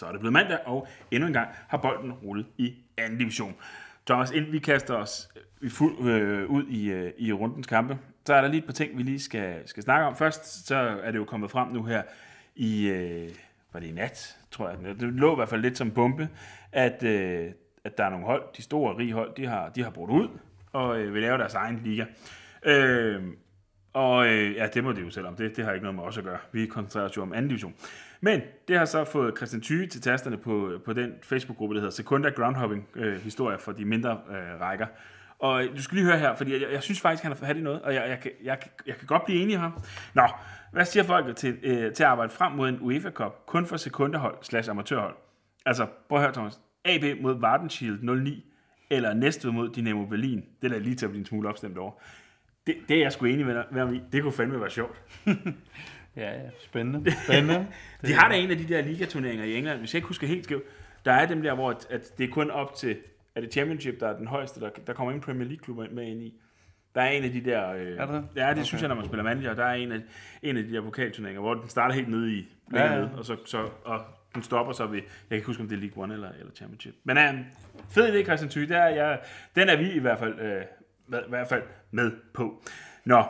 så er det blevet mandag, og endnu en gang har bolden rullet i anden division. Thomas, inden vi kaster os øh, i fuld, øh, ud i, øh, i rundens kampe, så er der lige et par ting, vi lige skal, skal snakke om. Først så er det jo kommet frem nu her i, øh, var det i nat, tror jeg. Det lå i hvert fald lidt som bombe, at, øh, at der er nogle hold, de store rige hold, de har, de har brugt ud og øh, vil lave deres egen liga. Øh, og øh, ja, det må det jo selv om. Det, det har ikke noget med os at gøre. Vi koncentrerer os jo om anden division. Men det har så fået Christian Thyge til tasterne på, på den Facebook-gruppe, der hedder Sekunda Groundhopping øh, Historie for de mindre øh, rækker. Og du skal lige høre her, fordi jeg, jeg synes faktisk, han har fat i noget, og jeg, jeg, jeg, jeg, jeg kan godt blive enig med ham. Nå, hvad siger folk til, øh, til at arbejde frem mod en UEFA Cup, kun for sekundehold slash amatørhold? Altså, prøv at høre, Thomas. AB mod Vardenshield 09, eller Næstved mod Dynamo Berlin. Det er lige til at blive en smule opstemt over. Det, det er jeg sgu enig med, med i. Det kunne fandme være sjovt. ja, ja. Spændende. Spændende. de har da en af de der ligaturneringer i England, hvis jeg ikke husker helt skævt. Der er dem der, hvor at, at det er kun op til, er det Championship, der er den højeste, der, der kommer ingen Premier League-klubber med ind i. Der er en af de der... Øh, er det? Ja, det okay. synes jeg, når man spiller manager. Der er en af, en af de der pokalturneringer, hvor den starter helt nede i ja, ja. Nede, og så, så og den stopper så ved... Jeg kan ikke huske, om det er League One eller, eller Championship. Men øh, fed idé, Christian Thy. Der er jeg, den er vi i hvert fald, øh, i hvert fald med på. Nå,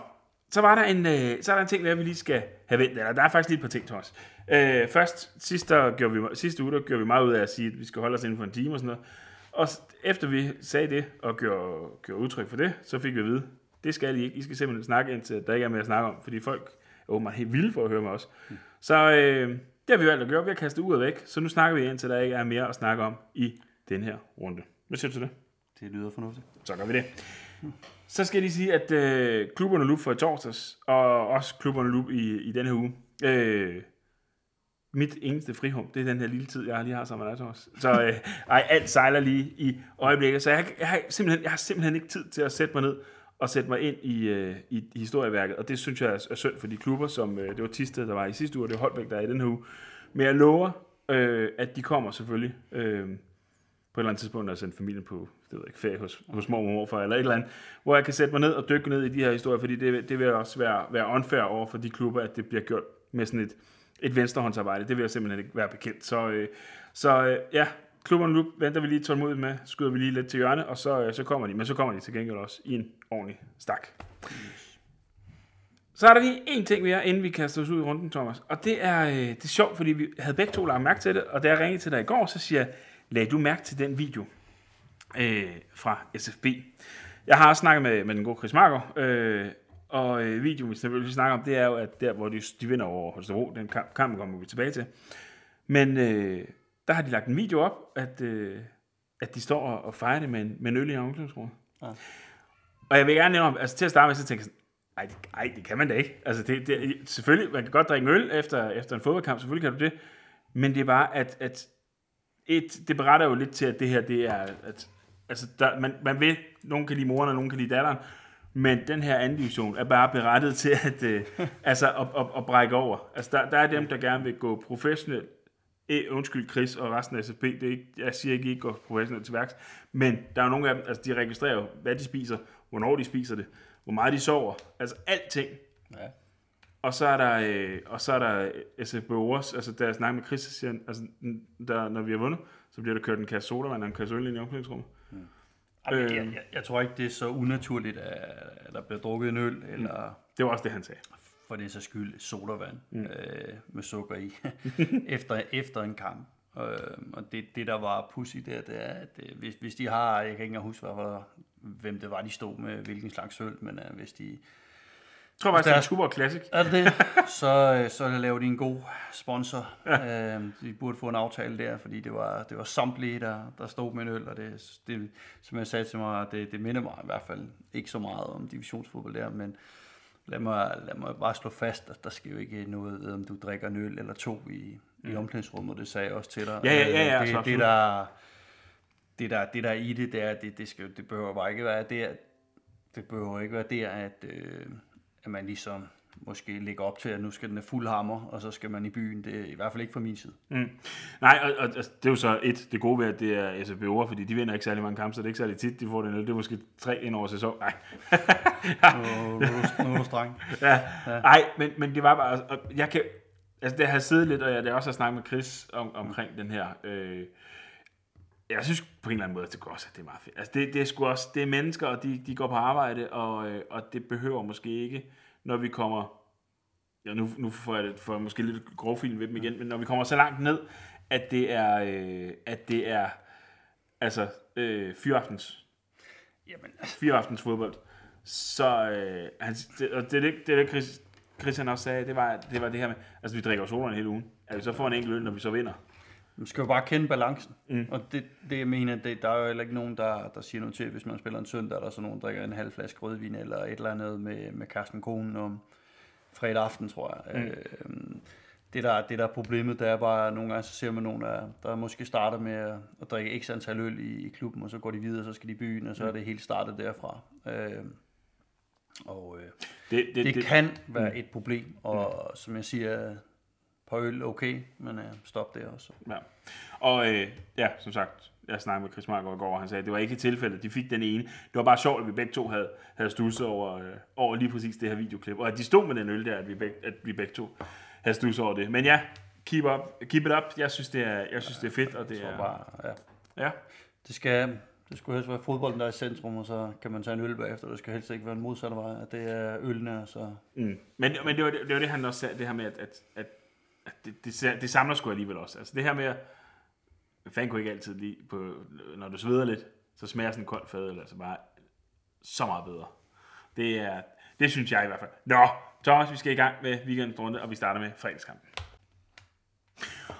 så var der en, øh, så er der en ting, der vi lige skal have vendt. Eller der er faktisk lige et par ting os. Øh, først, sidste, gjorde vi, sidste uge, der gjorde vi meget ud af at sige, at vi skal holde os inden for en time og sådan noget. Og efter vi sagde det, og gjorde, gjorde udtryk for det, så fik vi at vide, det skal I ikke. I skal simpelthen snakke indtil der ikke er mere at snakke om, fordi folk er åbenbart helt vilde for at høre med os. Mm. Så øh, det har vi valgt at gøre. Vi har kastet uret væk, så nu snakker vi indtil der ikke er mere at snakke om i den her runde. Hvad siger du til det? Det lyder fornuftigt. Så gør vi det. Så skal jeg lige sige, at øh, klubberne loop for torsdags, og også klubberne loop i, i denne her uge, øh, mit eneste frihum, det er den her lille tid, jeg lige har sammen med dig, Thomas. Så øh, ej, alt sejler lige i øjeblikket, så jeg, jeg, har simpelthen, jeg har simpelthen ikke tid til at sætte mig ned og sætte mig ind i, øh, i, i historieværket, og det synes jeg er, er synd for de klubber, som øh, det var Tisted, der var i sidste uge, og det er Holbæk, der er i den her uge. Men jeg lover, øh, at de kommer selvfølgelig øh, på et eller andet tidspunkt, at sende familien på det ved jeg ikke, ferie hos, hos mor og morfar, eller et eller andet, hvor jeg kan sætte mig ned og dykke ned i de her historier, fordi det, det vil også være, være unfair over for de klubber, at det bliver gjort med sådan et, et venstrehåndsarbejde. Det vil jeg simpelthen ikke være bekendt. Så, øh, så øh, ja, klubberne nu venter vi lige tålmodigt med, skyder vi lige lidt til hjørne, og så, øh, så kommer de. Men så kommer de til gengæld også i en ordentlig stak. Så er der lige en ting mere, inden vi kaster os ud i runden, Thomas. Og det er, øh, det er sjovt, fordi vi havde begge to lagt mærke til det, og da jeg ringede til dig i går, så siger jeg, lagde du mærke til den video øh, fra SFB? Jeg har også snakket med, med den gode Chris Marker, øh, og øh, videoen, vi vil snakke om, det er jo, at der, hvor de, de vinder over Holstebro, den kamp, kamp kommer vi tilbage til. Men øh, der har de lagt en video op, at, øh, at de står og fejrer det med en, med en øl i omklædningsrummet. Ja. Og jeg vil gerne nævne, altså til at starte med, så tænker jeg sådan, ej det, ej, det kan man da ikke. Altså det, det, selvfølgelig, man kan godt drikke øl efter, efter en fodboldkamp, selvfølgelig kan du det. Men det er bare, at, at et, det beretter jo lidt til, at det her, det er, at, altså der, man, man ved, nogen kan lide moren, og nogen kan lide datteren, men den her anden division er bare berettet til at, øh, altså at, at, at brække over. Altså der, der er dem, der gerne vil gå professionelt. Eh, undskyld Chris og resten af SFP, det er ikke, jeg siger ikke, at I ikke går professionelt til værks, men der er jo nogle af dem, altså de registrerer jo, hvad de spiser, hvornår de spiser det, hvor meget de sover, altså alting. Ja. Og så er der, øh, og så er der SFBO'ers, altså der jeg snakker med Chris, siger, altså der, når vi har vundet, så bliver der kørt en kasse sodavand og en kasse øl ind i omklædningsrummet. Mm. Øh, jeg, jeg, jeg tror ikke, det er så unaturligt, at der bliver drukket en øl. Mm. Eller, det var også det, han sagde. For det er så skyld sodavand mm. øh, med sukker i, efter, efter en kamp. Øh, og det, det, der var pussy der, det er, at øh, hvis, hvis de har, jeg kan ikke huske, hvad, hvem det var, de stod med, hvilken slags øl, men uh, hvis de tror faktisk, det er Tuborg Classic. Er det det? Så, øh, så laver de en god sponsor. Ja. Øh, de burde få en aftale der, fordi det var, det var samtlige, der, der stod med en øl, og det, det, som jeg sagde til mig, det, det minder mig i hvert fald ikke så meget om divisionsfodbold der, men lad mig, lad mig bare slå fast, at der skal jo ikke noget om du drikker en øl eller to i, mm. i omklædningsrummet, det sagde jeg også til dig. Ja, ja, ja. ja det, det, det, der, det, der, det der i det, det, er, det, det, skal, det behøver bare ikke være der, det behøver ikke være der, at, øh, at man ligesom måske lægger op til, at nu skal den have fuld hammer, og så skal man i byen. Det er i hvert fald ikke fra min side. Mm. Nej, og, og altså, det er jo så et, det gode ved, at det er SFB'er, fordi de vinder ikke særlig mange kampe, så det er ikke særlig tit, de får den øl. Det er måske tre ind over sæson. Nej. nu, nu, nu er du streng. Ja. ja. Nej, men, men det var bare, og jeg kan, altså det har siddet lidt, og jeg det også har snakket med Chris om, omkring den her, øh, jeg synes på en eller anden måde, at det går også, at det er meget fedt. Altså det, det er sgu også, det er mennesker, og de, de går på arbejde, og, øh, og det behøver måske ikke, når vi kommer, ja nu, nu får jeg, det, får jeg måske lidt grovfilm ved dem igen, men når vi kommer så langt ned, at det er, øh, at det er, altså, øh, fyraftens, Jamen, fyraftens fodbold, så, øh, han, det, og det er det, det, er det Chris, Christian også sagde, det var, det var det her med, altså vi drikker solerne hele ugen, at vi så får en enkelt øl, når vi så vinder. Man skal jo bare kende balancen. Mm. Og det, det jeg mener, det, der er jo heller ikke nogen, der, der siger noget til, hvis man spiller en søndag, der er så nogen, der drikker en halv flaske rødvin, eller et eller andet med, med Carsten Konen om fredag aften, tror jeg. Mm. Øh, det, der, det der er problemet, det er bare, at nogle gange så ser man nogen, der, der måske starter med at, at drikke x antal øl i, i klubben, og så går de videre, så skal de i byen, og så er det helt startet derfra. Øh, og øh, Det, det, det, det kan være et problem, og som jeg siger, på øl okay, men øh, stop der også. Ja. Og øh, ja, som sagt, jeg snakkede med Chris Marker i går, og han sagde, at det var ikke et tilfælde, at de fik den ene. Det var bare sjovt, at vi begge to havde, havde stusset over, øh, over lige præcis det her videoklip. Og at de stod med den øl der, at vi begge, at vi begge to havde stusset over det. Men ja, keep, up, keep it up. Jeg synes, det er, jeg synes, det er fedt, og det er... bare, ja. Ja, Det skal, det skulle helst være fodbolden, der er i centrum, og så kan man tage en øl bagefter. Det skal helst ikke være en modsatte vej, at det er ølene, så... Mm. Men, men det, var, det, det var det, han også sagde, det her med, at, at, at det, det, det samler sgu alligevel også. Altså det her med, fan kunne ikke altid lide, på, når du sveder lidt, så smager sådan en kold fadøl altså bare så meget bedre. Det, er, det synes jeg i hvert fald. Nå, Thomas, vi skal i gang med weekendens runde, og vi starter med fredagskampen.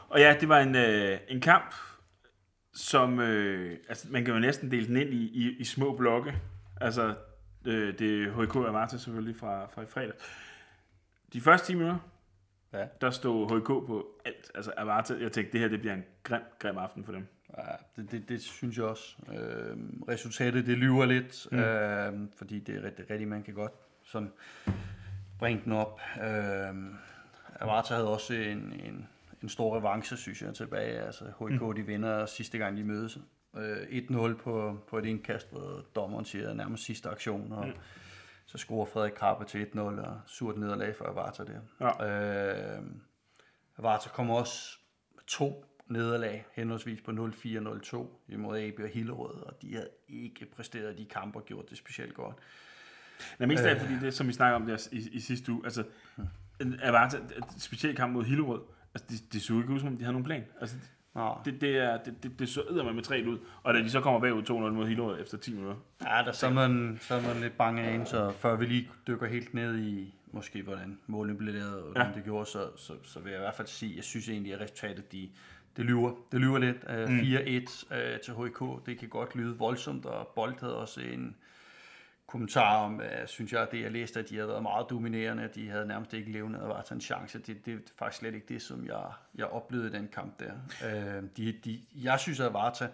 Og ja, det var en, øh, en kamp, som, øh, altså man kan jo næsten dele den ind i, i, i små blokke. Altså, øh, det er HK og Marta selvfølgelig fra, fra i fredag. De første 10 minutter, Ja. der stod HK på alt. Altså Avarta, jeg tænkte, det her det bliver en grim, grim aften for dem. Ja, det, det, det synes jeg også. Øh, resultatet, det lyver lidt, mm. øh, fordi det er rigtig, rigtig, man kan godt sådan bringe den op. Øh, Avarta havde også en, en, en stor revanche, synes jeg, tilbage. Altså, HK, mm. de vinder sidste gang, de mødes. Øh, 1-0 på, på et indkast, hvor dommeren siger nærmest sidste aktion, og mm. Så scorer Frederik Krabbe til 1-0, og surt nederlag for Avarta der. Ja. Øh, Avarta kommer også to nederlag, henholdsvis på 0-4 og 0-2 imod AB og Hillerød, og de havde ikke præsteret de kampe og gjort det specielt godt. Nej, mest af alt, fordi det, som vi snakker om der i, i sidste uge, altså, Avarta, et specielt kamp mod Hillerød, altså, det, det så ikke ud, som om de havde nogen plan. Altså, Nå, det, det, er, det, det, det så eddermame med træet ud, og da de så kommer bagud 2-0 mod Hillerød efter 10 minutter. ja, der så er, man, så er man lidt bange af en, så før vi lige dykker helt ned i, måske hvordan målene blev lavet, og Ja. ja. det gjorde, så, så, så vil jeg i hvert fald sige, jeg synes egentlig, at resultatet, de, det lyver. Det lyver lidt. Uh, 4-1 uh, til HK, det kan godt lyde voldsomt, og Bold havde også en kommentar om, uh, synes jeg, det jeg læste, at de havde været meget dominerende, at de havde nærmest ikke levnet og var til en chance. Det, det er faktisk slet ikke det, som jeg, jeg oplevede i den kamp der. Uh, de, de, jeg synes, at Varta,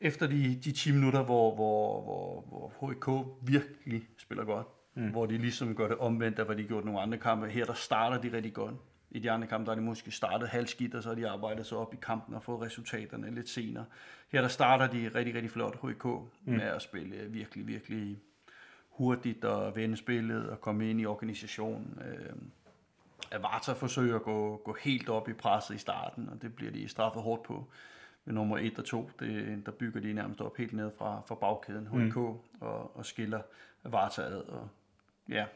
efter de, de 10 minutter, hvor, hvor, hvor, hvor HK virkelig spiller godt, mm. hvor de ligesom gør det omvendt af, hvad de gjorde nogle andre kampe. Her der starter de rigtig godt. I de andre kampe, der er de måske startet halvskidt, og så har de arbejdet sig op i kampen og fået resultaterne lidt senere. Her der starter de rigtig, rigtig flot HK mm. med at spille virkelig, virkelig hurtigt og vende spillet og komme ind i organisationen. Øh, Avarta forsøger at gå, gå helt op i presset i starten, og det bliver de straffet hårdt på ved nummer 1 og 2. Det, der bygger de nærmest op helt ned fra, fra bagkæden, HK, mm. og, og skiller Avarta ad. Og, ja,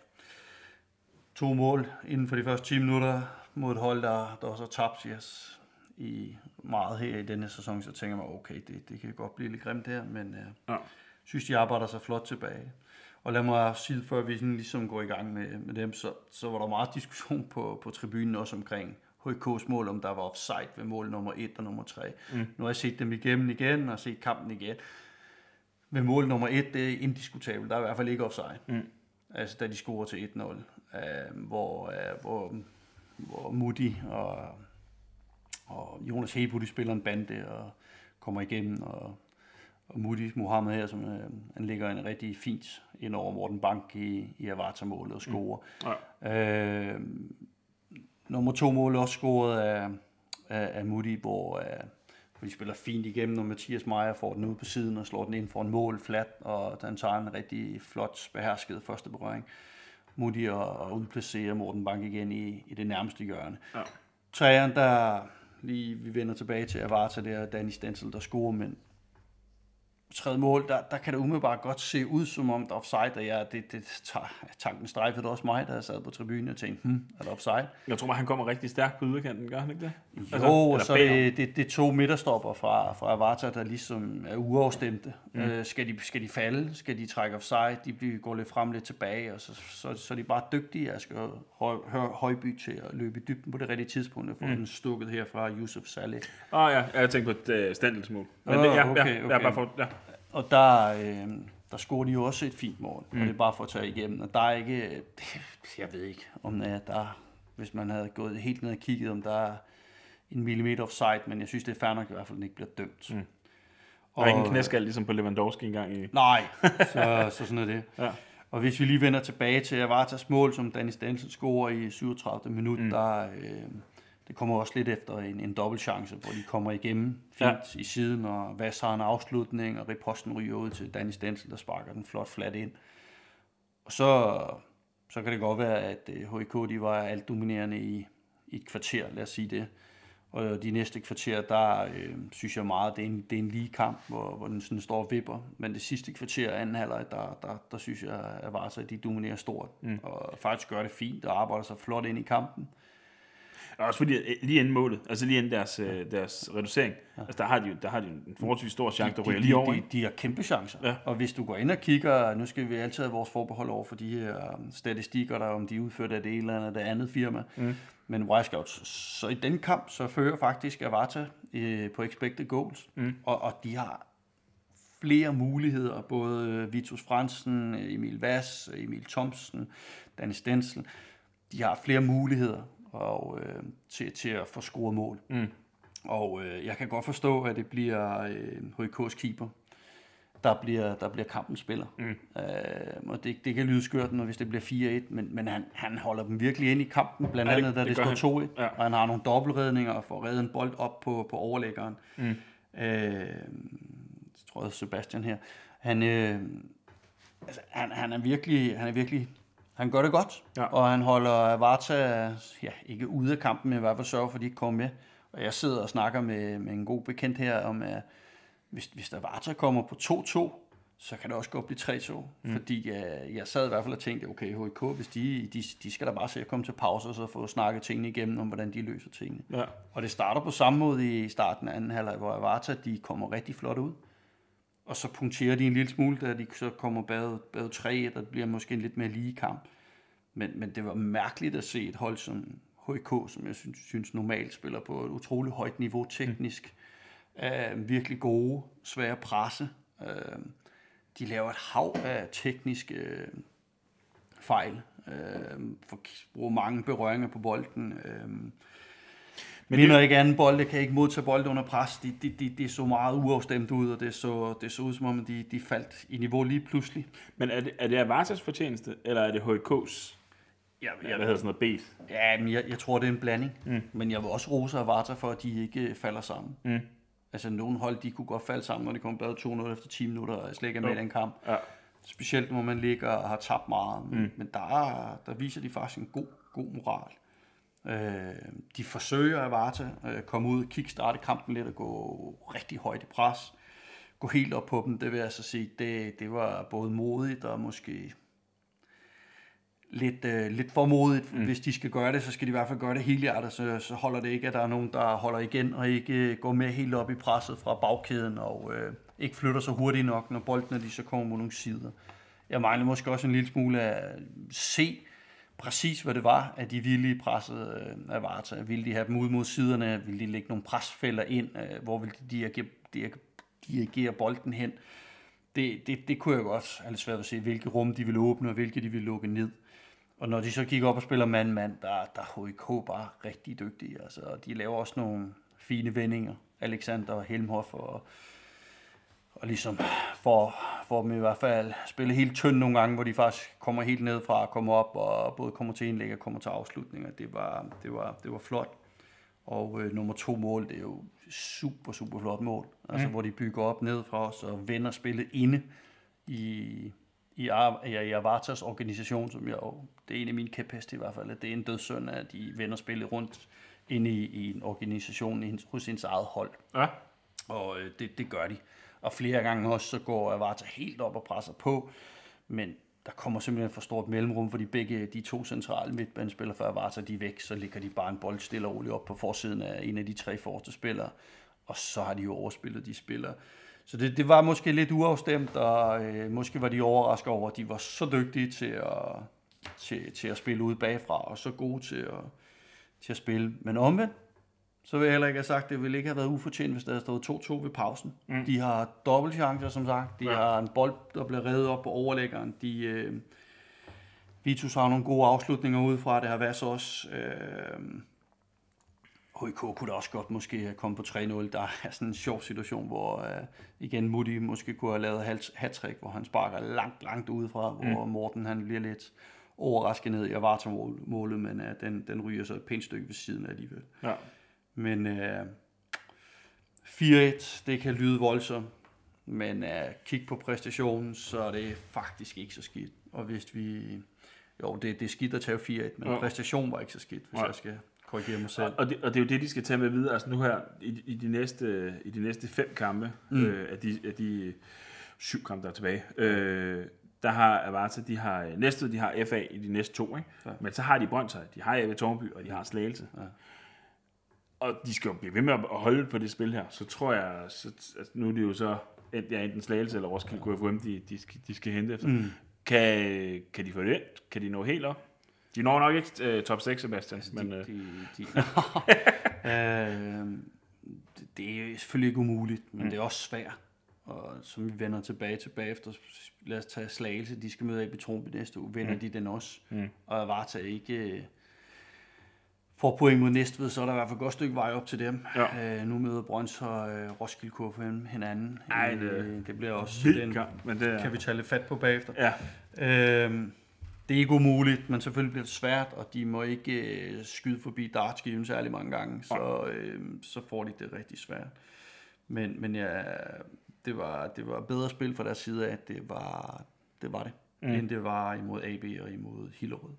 to mål inden for de første 10 minutter mod et hold, der, der også har tabt yes, i meget her i denne sæson, så tænker man, okay, det, det kan godt blive lidt grimt her, men jeg Ja. synes, de arbejder sig flot tilbage. Og lad mig sige, før vi sådan ligesom går i gang med, med dem, så, så var der meget diskussion på, på tribunen også omkring HK's mål, om der var offside ved mål nummer 1 og nummer 3. Mm. Nu har jeg set dem igennem igen og set kampen igen. Ved mål nummer 1, det er indiskutabelt. Der er i hvert fald ikke offside. Mm. Altså, da de scorer til 1-0, øh, hvor, øh, hvor, hvor Moody og, og Jonas Hebo, de spiller en bande og kommer igennem, og, og Moody Mohammed her, som øh, han ligger en rigtig fint ind over Morten Bank i, i Avarta-målet og scorer. Ja. Øh, nummer to mål også scoret af, af, af Moody, hvor, øh, hvor de spiller fint igennem, og Mathias Meyer får den ud på siden og slår den ind for en mål flat, og den tager en rigtig flot behersket første berøring. Mutti at, at udplacere Morten Bank igen i, i det nærmeste hjørne. Ja. Træeren, der lige, vi vender tilbage til Avarta, det er Danny Stensel, der scorer, men tredje mål, der, der kan det umiddelbart godt se ud, som om der er offside, og ja, det, det tager, tanken strejfede også mig, da jeg sad på tribunen og tænkte, hmm, er der offside? Jeg tror bare, han kommer rigtig stærkt på yderkanten, gør han ikke det? Jo, altså, og så det, det, det to midterstopper fra, fra Avarta, der ligesom er uafstemte. Mm. Øh, skal, de, skal de falde? Skal de trække offside? De bliver, går lidt frem, lidt tilbage, og så, så, så er de bare dygtige. Jeg skal høj, Højby til at løbe i dybden på det rigtige tidspunkt, og få mm. den stukket her fra Yusuf Saleh. Åh oh, ja, jeg tænkte på et uh, standelsmål. Men oh, det, ja, okay, ja, okay. bare for, ja. Og der, øh, der scorer de jo også et fint mål, mm. og det er bare for at tage igennem. Og der er ikke, jeg ved ikke, om der, der hvis man havde gået helt ned og kigget, om der er en millimeter offside, men jeg synes, det er fair nok i hvert fald, at den ikke bliver dømt. Mm. Og, og ingen knæskal, ligesom på Lewandowski engang i... Nej, så, så sådan er det. ja. Og hvis vi lige vender tilbage til Avatas mål, som Danny Stensen scorer i 37. minut, mm. der, øh, det kommer også lidt efter en, en dobbelt chance, hvor de kommer igennem fint ja. i siden, og Vass har en afslutning, og Riposten ryger ud til Danny Stensen, der sparker den flot flat ind. Og så, så kan det godt være, at HIK øh, de var alt dominerende i, i et kvarter, lad os sige det. Og de næste kvarter, der øh, synes jeg meget, det er en, det er en lige kamp, hvor, hvor den sådan står og vipper. Men det sidste kvarter, anden halvleg, der, der, der synes jeg, at Varsa, de dominerer stort. Mm. Og faktisk gør det fint og arbejder sig flot ind i kampen. Også fordi øh, lige inden målet, altså lige inden deres, ja. Øh, deres reducering, ja. altså der har de jo der har de en forholdsvis stor chance, der ryger lige over. De, de, de har kæmpe chancer. Ja. Og hvis du går ind og kigger, nu skal vi altid have vores forbehold over for de her um, statistikker, der om de er udført af det ene eller det andet firma. Mm. Men Wisecout, så i den kamp, så fører faktisk Avata øh, på expected goals. Mm. Og, og de har flere muligheder, både Vitus Fransen, Emil Vass, Emil Thomsen, Danny Stensel. De har flere muligheder og, øh, til, til at få scoret mål. Mm. Og øh, jeg kan godt forstå, at det bliver øh, HK's keeper, der bliver, der bliver kampens spiller. Mm. Øh, og det, det kan lyde skørt, når hvis det bliver 4-1, men, men han, han holder dem virkelig ind i kampen, blandt ja, andet, da det, det står 2-1. Ja. Og han har nogle dobbeltredninger og får reddet en bold op på, på overlæggeren. Mm. Øh, jeg tror jeg Sebastian her. Han, øh, altså, han, han, er virkelig, han er virkelig han gør det godt, ja. og han holder Varta ja, ikke ude af kampen, men i hvert fald sørger for, at de ikke kommer med. Og jeg sidder og snakker med, med en god bekendt her om, at hvis, hvis der Varta kommer på 2-2, så kan det også godt blive 3-2. Mm. Fordi jeg, jeg sad i hvert fald og tænkte, okay, HK, hvis de, de, de skal da bare se at komme til pause, og så få snakket tingene igennem, om hvordan de løser tingene. Ja. Og det starter på samme måde i starten af anden halvleg, hvor Varta, de kommer rigtig flot ud og så punkterer de en lille smule, da de så kommer bag, bag 3, der bliver måske en lidt mere lige kamp. Men, men det var mærkeligt at se et hold som HK, som jeg synes, synes normalt spiller på et utroligt højt niveau teknisk. Mm. Øh, virkelig gode, svære presse. Øh, de laver et hav af tekniske øh, fejl. Øh, for, bruger mange berøringer på bolden. Øh, men Vinder ikke anden bold, det kan ikke modtage bold under pres. Det de, de, de så meget uafstemt ud, og det så, det så ud som om, de, de faldt i niveau lige pludselig. Men er det, er det Avartas fortjeneste, eller er det HK's? Ja, jeg, hvad hedder sådan noget bet? Ja, men jeg, jeg tror, det er en blanding. Mm. Men jeg vil også rose Avarta for, at de ikke falder sammen. Mm. Altså, nogle hold, de kunne godt falde sammen, når de kom bad 2 efter 10 minutter, og slet ikke er med i den kamp. Ja. Specielt når man ligger og har tabt meget. Mm. Men der, der viser de faktisk en god, god moral. Øh, de forsøger at varte, øh, komme ud, kickstarte kampen lidt og gå rigtig højt i pres. Gå helt op på dem, det vil jeg så sige, det, det var både modigt og måske lidt, øh, lidt for modigt. Mm. Hvis de skal gøre det, så skal de i hvert fald gøre det helt hjertet, så, så holder det ikke, at der er nogen, der holder igen og ikke går med helt op i presset fra bagkæden og øh, ikke flytter sig hurtigt nok, når boldene de så kommer mod nogle sider. Jeg mangler måske også en lille smule at se, præcis, hvad det var, at de ville i presset øh, af Varta. Ville de have dem ud mod siderne? Ville de lægge nogle presfælder ind? Øh, hvor ville de dirigere, dirigere, dirigere bolden hen? Det, det, det kunne jeg godt have lidt svært at se, hvilke rum de ville åbne, og hvilke de ville lukke ned. Og når de så gik op og spiller mand-mand, der, der er HIK bare rigtig dygtige. Altså, de laver også nogle fine vendinger. Alexander Helmhoff og og ligesom får, får dem i hvert fald spille helt tynd nogle gange, hvor de faktisk kommer helt ned fra at komme op, og både kommer til indlæg og kommer til afslutninger. Det var, det var, det var flot. Og øh, nummer to mål, det er jo super, super flot mål. Altså, mm. hvor de bygger op ned fra os og vender spillet inde i, i, Ar- ja, i Avatas organisation, som jeg jo, det er en af mine kæpheste i hvert fald, at det er en dødssynd, at de vender spillet rundt inde i, i en organisation hos hendes eget hold. Ja. Og øh, det, det gør de. Og flere gange også, så går Avata helt op og presser på, men der kommer simpelthen for stort mellemrum, fordi begge de to centrale midtbanespillere for Avata, de er væk, så ligger de bare en bold stille og roligt op på forsiden af en af de tre forreste spillere, og så har de jo overspillet de spillere. Så det, det var måske lidt uafstemt, og øh, måske var de overrasket over, at de var så dygtige til at, til, til at spille ud bagfra, og så gode til at, til at spille. Men omvendt, så vil jeg heller ikke have sagt, at det ville ikke have været ufortjent, hvis der havde stået 2-2 ved pausen. Mm. De har dobbeltchancer, som sagt. De Ja. har en bold, der bliver reddet op på overlæggeren. De, øh, Vitus har nogle gode afslutninger udefra. Det har Vass også. Øh, HK kunne da også godt måske have kommet på 3-0. Der er sådan en sjov situation, hvor øh, igen Mutti måske kunne have lavet hat- hvor han sparker langt, langt udefra, hvor Morten han bliver lidt overrasket ned i Avarta-målet, men øh, den, den ryger så et pænt stykke ved siden af alligevel. Ja. Men øh, 4-1, det kan lyde voldsomt, men øh, kig på præstationen, så er det faktisk ikke så skidt. Og hvis vi... Jo, det, det er skidt at tage 4-1, men Ja. ja. præstationen var ikke så skidt, hvis Nej. jeg skal korrigere mig selv. Og det, og det er jo det, de skal tage med videre. Altså nu her, i, i, de, næste, i de næste fem kampe, mm. øh, af, de, af de syv kampe, der er tilbage, øh, der har Avarta, de har næste, de har FA i de næste to, ikke? Ja. Ja. men så har de Brøndshøj, de har AV Tornby, og de har Slagelse. Ja. Og de skal jo blive ved med at holde på det spil her. Så tror jeg, så, altså, nu er det jo så ja, enten Slagelse eller Roskilde KFUM, de, de, skal, de skal hente efter. Mm. Kan, kan de få det ind? Kan de nå helt op? De når nok ikke uh, top 6, Sebastian. men, de, øh, de, de, øh, det, er selvfølgelig ikke umuligt, men mm. det er også svært. Og som vi vender tilbage til bagefter, lad os tage Slagelse, de skal møde AB Tromby næste uge, vinder mm. de den også. Mm. Og Avarta ikke øh, får point mod Næstved, så er der i hvert fald et godt stykke vej op til dem. Ja. Øh, nu møder Brøns og øh, Roskilde KFM hinanden. Ej, det- øh, det bliver også den, kamp, men det er... kan vi tage lidt fat på bagefter. Ja, Øhm, det er ikke umuligt, men selvfølgelig bliver det svært, og de må ikke øh, skyde forbi dartskiven særlig mange gange, så, øh, så får de det rigtig svært. Men, men ja, det var, det var bedre spil fra deres side af, det var det, var det mm. end det var imod AB og imod Hillerød.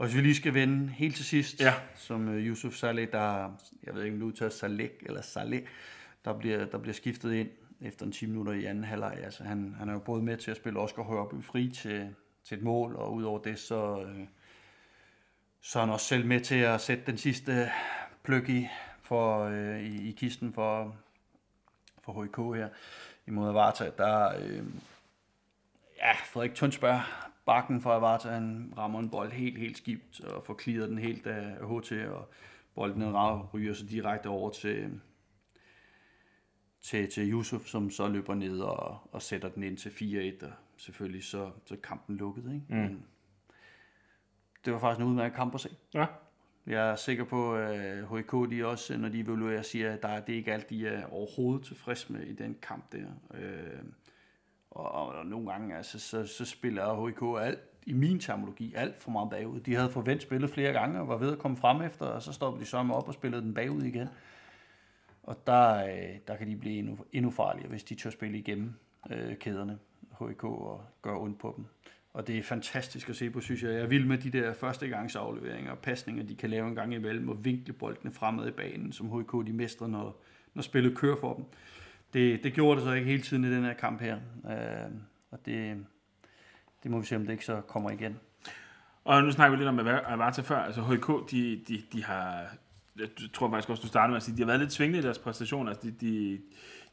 Og hvis vi lige skal vende helt til sidst, Ja. som øh, Yusuf Saleh, der, jeg ved ikke om du udtaler Saleh eller Saleh, der bliver, der bliver skiftet ind efter en 10 minutter i anden halvleg. Altså, han, han er jo både med til at spille Oscar Hørby fri til, til et mål, og udover det, så, øh, så er han også selv med til at sætte den sidste pløk i, for, øh, i, i kisten for, for HK her imod Avarta. Der, øh, ja, Frederik Tønsberg, bakken for Avarta, han rammer en bold helt, helt skidt og får clearet den helt af HT, og bolden ryger så direkte over til, til, til Yusuf, som så løber ned og, og sætter den ind til 4-1, og selvfølgelig så, så kampen lukket. Ikke? Mm. Men det var faktisk en udmærket kamp at se. ja. Jeg er sikker på, at HK de også, når de evaluerer, siger, at der, er- det er ikke alt, de er overhovedet tilfreds med i den kamp der. Øh, og, og nogle gange altså, så, så spiller HK alt, i min terminologi alt for meget bagud. De havde forventet spillet flere gange og var ved at komme frem efter, og så stoppede de så op og spillede den bagud igen. Og der, øh, der kan de blive endnu, endnu farligere, hvis de tør spille igennem øh, kæderne, HK, og gøre ondt på dem. Og det er fantastisk at se på, synes jeg. Jeg er vild med de der førstegangsafleveringer og pasninger, de kan lave en gang imellem, og vinkle boldene fremad i banen, som HK de mestrer, når, når spillet kører for dem. Det, det gjorde det så ikke hele tiden i den her kamp her. Øh, og det, det må vi se, om det ikke så kommer igen. Og nu snakker vi lidt om Avarta før. Altså HK, de, de, de har... Jeg tror faktisk også, du startede med at sige, de har været lidt svingende i deres præstationer. Altså, de, de,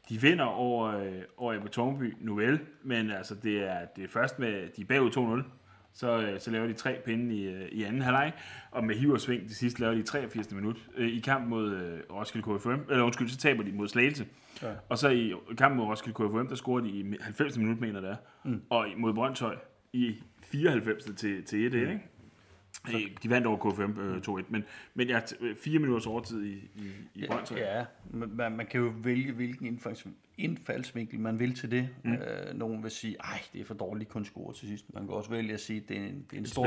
de vinder over, øh, over Ebbe Tornby nu vel, men altså, det er, det er først med, de er bagud 2-0, så, øh, så laver de tre pinde i, øh, i anden halvleg, og med hiv og sving til sidst laver de 83. minut øh, i kamp mod øh, Roskilde KFM, eller undskyld, så taber de mod Slagelse. Ja. Og så i kampen mod Roskilde KFM, der scorer de i 90. minut, mener det er, mm. og mod Brøndshøj i 94. til, til 1 mm. ikke? De vandt over KFM øh, 2-1, men, men ja, t- fire minutters overtid i, i, i Brøndshøj. Ja, man, man kan jo vælge, hvilken indfalds, indfaldsvinkel man vil til det. Mm. Øh, nogen vil sige, ej, det er for dårligt kun score til sidst. Man kan også vælge at sige, det er en, det er en stor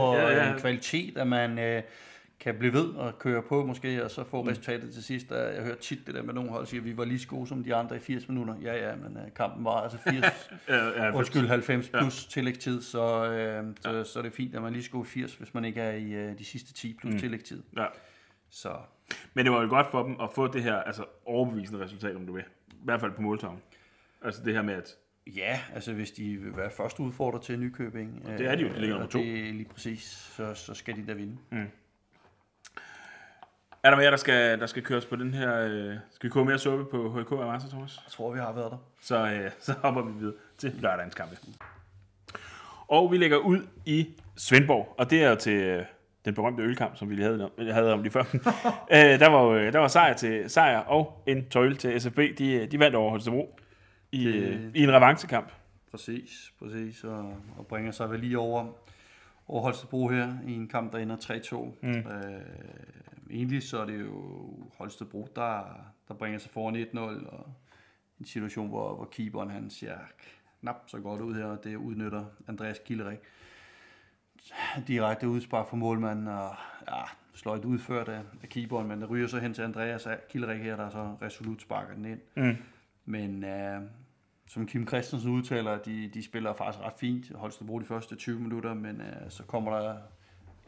og Ja, ja. en kvalitet, at man øh, kan blive ved og køre på måske, og så få resultatet til sidst. Jeg hørt tit det der med nogle hold siger, at vi var lige så gode som de andre i 80 minutter. Ja, ja, men uh, kampen var altså 80, Ja, ja, undskyld, 90 plus ja. tillægstid, så, øh, så, ja. så er det fint, at man lige skal gå i 80, hvis man ikke er i øh, de sidste 10 plus mm. tillægstid. Ja. Så Men det var jo godt for dem at få det her altså overbevisende resultat, om du vil. I hvert fald på måltavlen. Altså det her med, at ja, altså hvis de vil være første udfordrer til Nykøbing, det er de jo, de ligger og nummer to. det er lige præcis, så, så skal de da vinde. Er der mere, der skal, der skal køres på den her... Øh, skal vi koge mere suppe på HK Mars, Thomas? Jeg tror, vi har været der. Så, øh, så hopper vi videre til lørdagens kampe. Og vi lægger ud i Svendborg, og det er til øh, den berømte ølkamp, som vi lige havde, om- havde om lige før. øh, der, var, øh, der var sejr til sejr og en tøjle til SFB. De, øh, de vandt over Holstebro i, øh, i en revanchekamp. Præcis, præcis, og, og bringer sig vel lige over, over Holstebro her i en kamp, der ender 3-2. Mm. Øh, egentlig så er det jo Holstebro, der, der bringer sig foran 1-0, og en situation, hvor, hvor keeperen han ser knap så godt ud her, og det udnytter Andreas Killerik. Direkte udspark for målmanden, og ja, sløjt udført af, af keeperen, men det ryger så hen til Andreas Killerik her, der så resolut sparker den ind. Mm. Men øh, som Kim Christensen udtaler, de, de spiller faktisk ret fint. Holstebro de første 20 minutter, men øh, så kommer der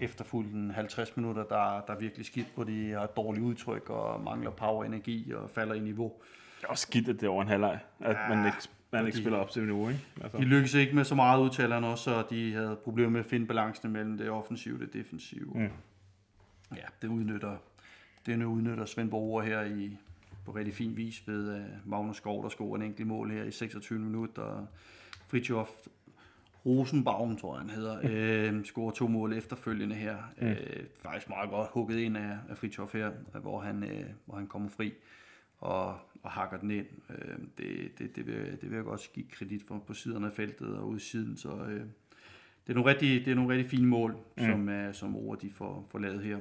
efterfulgt en 50 minutter, der, der er virkelig skidt, hvor de har et dårligt udtryk og mangler power energi og falder i niveau. Det er også skidt, at det er over en halvleg, at Ja, man ikke, man ikke spiller op til niveau, ikke? Altså. De lykkedes ikke med så meget, udtaler han også, og de havde problemer med at finde balancen mellem det offensive og det defensive. Mm. Ja, det udnytter, det nu udnytter Svend Borger her i, på rigtig fin vis ved uh, Magnus Skov, der scorer en enkelt mål her i 26 minutter, Fritjof Rosenbaum, tror jeg han hedder, øh, scorer to mål efterfølgende her. Mm. Øh, faktisk meget godt hugget ind af, af Fritjof her, hvor han, øh, hvor han kommer fri og, og hakker den ind. Øh, det, det, det, vil, det vil jeg godt give kredit for på siderne af feltet og ude siden, så øh, det er nogle rigtig, det er nogle rigtig fine mål, mm. som, uh, som ord de får, får lavet her.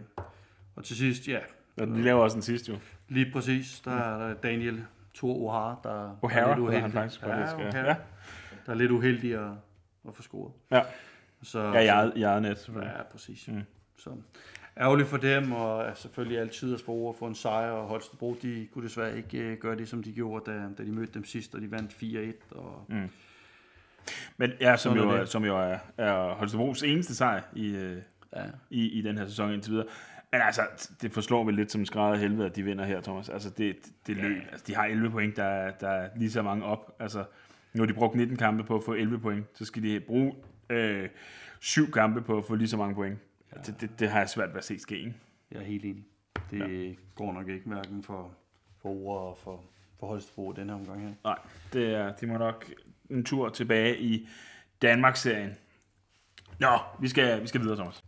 Og til sidst, ja, Og de laver også den sidste jo. lige præcis, der er Daniel Thor O'Hara, der, der er lidt hedder han uheldig. faktisk. Ja, Ja, der er lidt uheldig at, at få scoret. ja. Så, ja i eget, i eget net, selvfølgelig. Ja, præcis. Mm. Så ærgerligt for dem, og er selvfølgelig altid at for ord for en sejr, og Holstebro, de kunne desværre ikke uh, gøre det, som de gjorde, da, da de mødte dem sidst, og de vandt 4-1. Og, Mm. Men ja, som jo, er er, det. som jo er, er Holstebros eneste sejr i, øh, ja, i, i den her sæson indtil videre. Men altså, det forslår vel lidt som skrædder helvede, at de vinder her, Thomas. Altså, det, det løb. Altså, de har 11 point, der, er- der er lige så mange op. Altså, nu har de brugt 19 kampe på at få 11 point, så skal de bruge øh, 7 kampe på at få lige så mange point. Ja. Det, det, det har jeg svært ved at se ske, ikke? jeg er helt enig. Det ja. går nok ikke, hverken for, for ord og for, for Holstebro den her omgang her. Nej, det er, de må nok en tur tilbage i Danmarksserien. Nå, vi skal, vi skal videre, Thomas.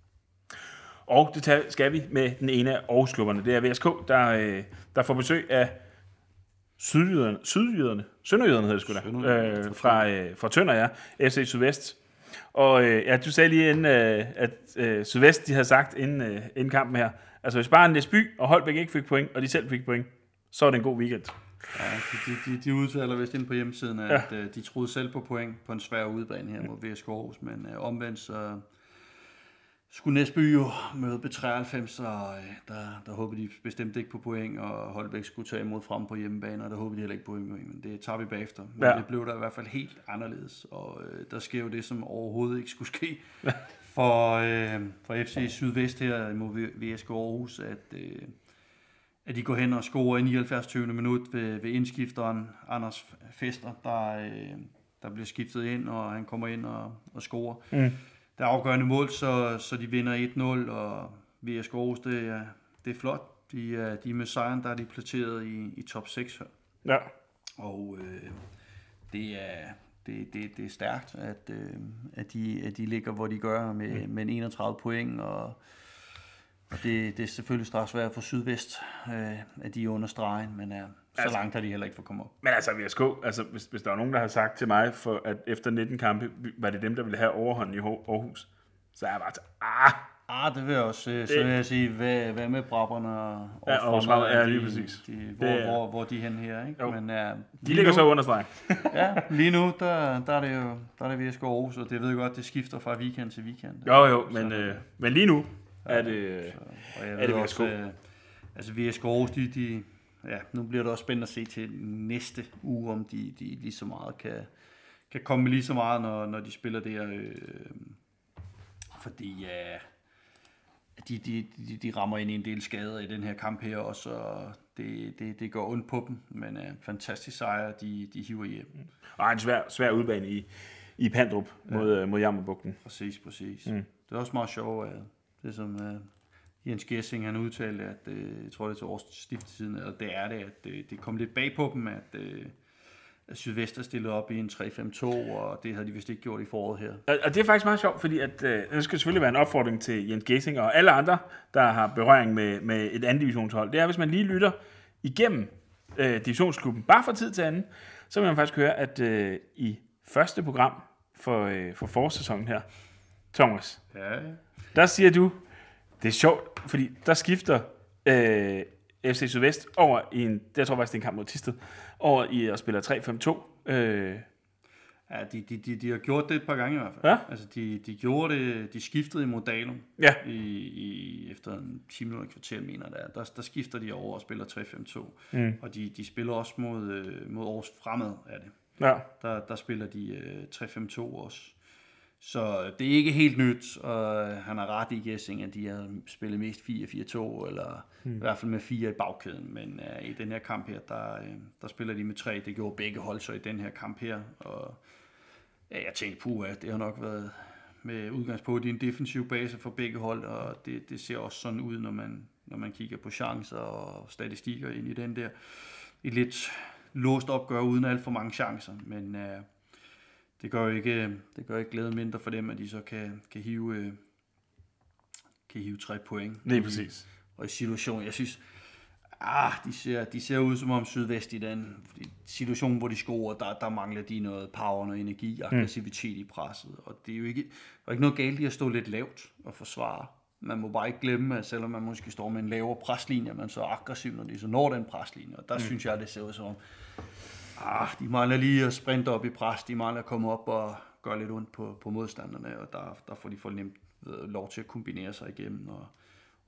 Og det skal vi med den ene af Aarhusklubberne. Det er VSK, der, øh, der får besøg af sydjyderne, sydjyderne, sønderjyderne hedder det sgu da, øh, fra, øh, fra Tønder, ja, FC Sydvest. Og øh, ja, du sagde lige inden, øh, at øh, Sydvest, de havde sagt inden, øh, inden kampen her, altså hvis bare Næsby og Holbæk ikke fik point, og de selv fik point, så er det en god weekend. Ja, de, de, de, udtaler vist ind på hjemmesiden, at ja. de troede selv på point på en svær udebane her mod VSK Aarhus, men øh, omvendt så skulle Næsby jo møde B93, og øh, der, der håbede de bestemt ikke på point, og Holbæk skulle tage imod frem på hjemmebane, og der håbede de heller ikke på point, men det tager vi bagefter. Men Ja. det blev der i hvert fald helt anderledes, og øh, der sker jo det, som overhovedet ikke skulle ske for, øh, for FC Sydvest her mod VSK Aarhus, at... Øh, at de går hen og scorer i 79. 20. minut ved, ved indskifteren Anders Fester, der, øh, der bliver skiftet ind, og han kommer ind og, og scorer. Mm. Der er afgørende mål, så, så de vinder 1-0, og VSK Aarhus, det er, det er flot. De er, de er med sejren, der er de placeret i, i top 6 her. Ja. Og øh, det, er, det, det, det er stærkt, at, øh, at, de, at de ligger, hvor de gør, med, med en 31 point, og, og det, det er selvfølgelig straks svært for Sydvest, øh, at de er under stregen, men øh, så Altså- langt har de heller ikke fået komme op. Men altså, VSK, altså, hvis, hvis der var nogen, der har sagt til mig, for at efter 19 kampe, var det dem, der ville have overhånden i Aarhus, så er jeg bare til, ah, Ah, det vil jeg også. øh, Så vil jeg sige, hvad, hvad med Brabrerne og Ja, og Fremad, ja, de- lige præcis. De, hvor, Det er- hvor, hvor er de hen her, ikke? Jo. Men, uh, de ligger så under stregen. Ja, lige nu, der, der er det jo der er det VSK Aarhus, og det ved jeg godt, det skifter fra weekend til weekend. Jo, jo, men, øh, men lige nu, er det, Så, og jeg er det også, øh, altså VSK Aarhus, de, de, ja, nu bliver det også spændende at se til næste uge, om de, de lige så meget kan, kan komme med lige så meget, når, når de spiller der. Øh, fordi ja, de, de, de, de rammer ind i en del skader i den her kamp her også, og det, det, det går ondt på dem, men uh, fantastisk sejr, de, de hiver hjem. Og en svær, svær udbane i, i Pandrup mod, ja. mod Jammerbugten. Præcis, præcis. Mm. Mm. Det er også meget sjovt, at det som uh, Jens Gessing han udtalte, at uh, jeg tror det er til årsstiftelsen, eller det er det, at uh, det kom lidt bag på dem, at, uh, at Sydvest op i en 3-5-2, og det havde de vist ikke gjort i foråret her. Og, og det er faktisk meget sjovt, fordi at, øh, det skal selvfølgelig være en opfordring til Jens Gessing og alle andre, der har berøring med, med et andet divisionshold. Det er, hvis man lige lytter igennem øh, divisionsklubben, bare fra tid til anden, så vil man faktisk høre, at øh, i første program for, øh, for forårssæsonen her, Thomas, Ja, der siger du, det er sjovt, fordi der skifter øh, FC Sydvest over i en, det jeg tror faktisk, det er en kamp mod Tisted, over i at spille 3-5-2. Øh, ja de, de, de, de har gjort det et par gange i hvert fald. Ja. Altså, de, de gjorde det, de skiftede i Modalum ja, i, i, efter en 10 minutter kvarter, mener der, der, der skifter de over og spiller 3-5-2. Mm. Og de, de spiller også mod, øh, mod Aarhus Fremad, er det. ja. Der, der spiller de øh, 3-5-2 også. Så det er ikke helt nyt, og han har ret i Gessing, at de har spillet mest 4-4-2, eller mm. i hvert fald med 4 i bagkæden. Men uh, i den her kamp her, der, uh, der spiller de med 3. Det gjorde begge hold så i den her kamp her. Og ja, jeg tænkte, puh, at det har nok været med udgangspunkt i en defensiv base for begge hold, og det, det ser også sådan ud, når man, når man kigger på chancer og statistikker ind i den der. Et lidt låst opgør uden alt for mange chancer, men uh, det gør jo ikke, det gør ikke glæden mindre for dem, at de så kan, kan hive, øh, kan hive tre point. Lige præcis. Og i situationen, jeg synes, ah, de, ser, de ser ud som om Sydvest i den situation, hvor de scorer, der, der mangler de noget power, noget energi, aggressivitet i presset. Og det er jo ikke, der er ikke noget galt i at stå lidt lavt og forsvare. Man må bare ikke glemme, at selvom man måske står med en lavere preslinje, man så aggressiv, når de så når den preslinje. Og der mm. synes jeg, det ser ud som om, ah, de mangler lige at sprinte op i pres, de mangler at komme op og gøre lidt ondt på, på modstanderne, og der, der får de for nemt lov til at kombinere sig igennem og,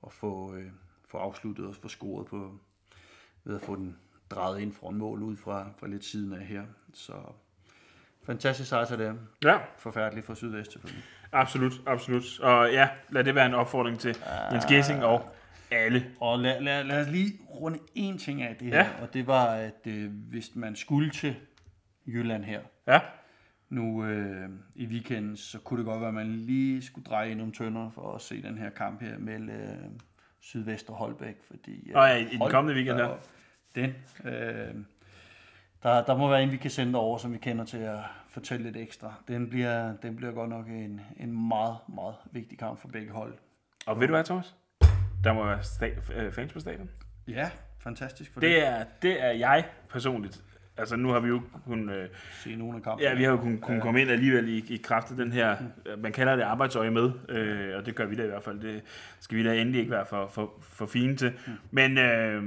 og få, øh, få afsluttet og få scoret på, ved at få den drejet ind foran mål ud fra, fra lidt siden af her. Så fantastisk sejr til dem. Ja, Forfærdeligt for Sydvest selvfølgelig. absolut, absolut. Og ja, lad det være en opfordring til Jens Gessing og alle. Og lad, lad, lad os lige runde én ting af det her, Ja. og det var, at øh, hvis man skulle til Jylland her, Ja, nu øh, i weekenden, så kunne det godt være, at man lige skulle dreje ind om tønder for at se den her kamp her mellem øh, Sydvest og Holbæk. Fordi, øh, Og ja, i den kommende weekend her. Den, øh, der, der må være en, vi kan sende over, som vi kender til at fortælle lidt ekstra. Den bliver, den bliver godt nok en, en meget, meget vigtig kamp for begge hold. og ved du hvad, Thomas? Der må være sta- øh, fans på stadion. Ja, fantastisk for Det er, det er jeg personligt. Altså nu har vi jo kun, øh, se nogle af kampene. ja, vi har jo kun, kun komme ind alligevel i, i kraft af den her, øh, man kalder det arbejdsøje med, øh, og det gør vi da i hvert fald. Det skal vi da endelig ikke være for, for, for fine til. Men, øh,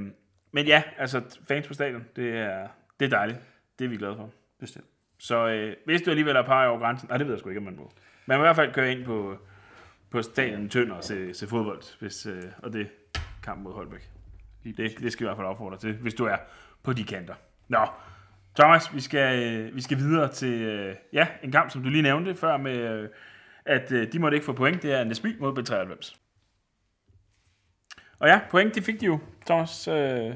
men ja, altså fans på stadion, det er, det er dejligt. Det er vi glade for. Bestemt. Så øh, hvis du alligevel er par over grænsen, nej det ved jeg sgu ikke, om man må. Man må i hvert fald køre ind på, på stadion Tønder og se, se fodbold, hvis, øh, og det kamp mod Holbæk. Det, det skal i hvert fald opfordre til, hvis du er på de kanter. Nå, Thomas, vi skal, øh, vi skal videre til øh, ja, en kamp, som du lige nævnte før, med øh, at øh, de måtte ikke få point. Det er Nesby mod B93. Og ja, point, det fik de jo, Thomas. Øh,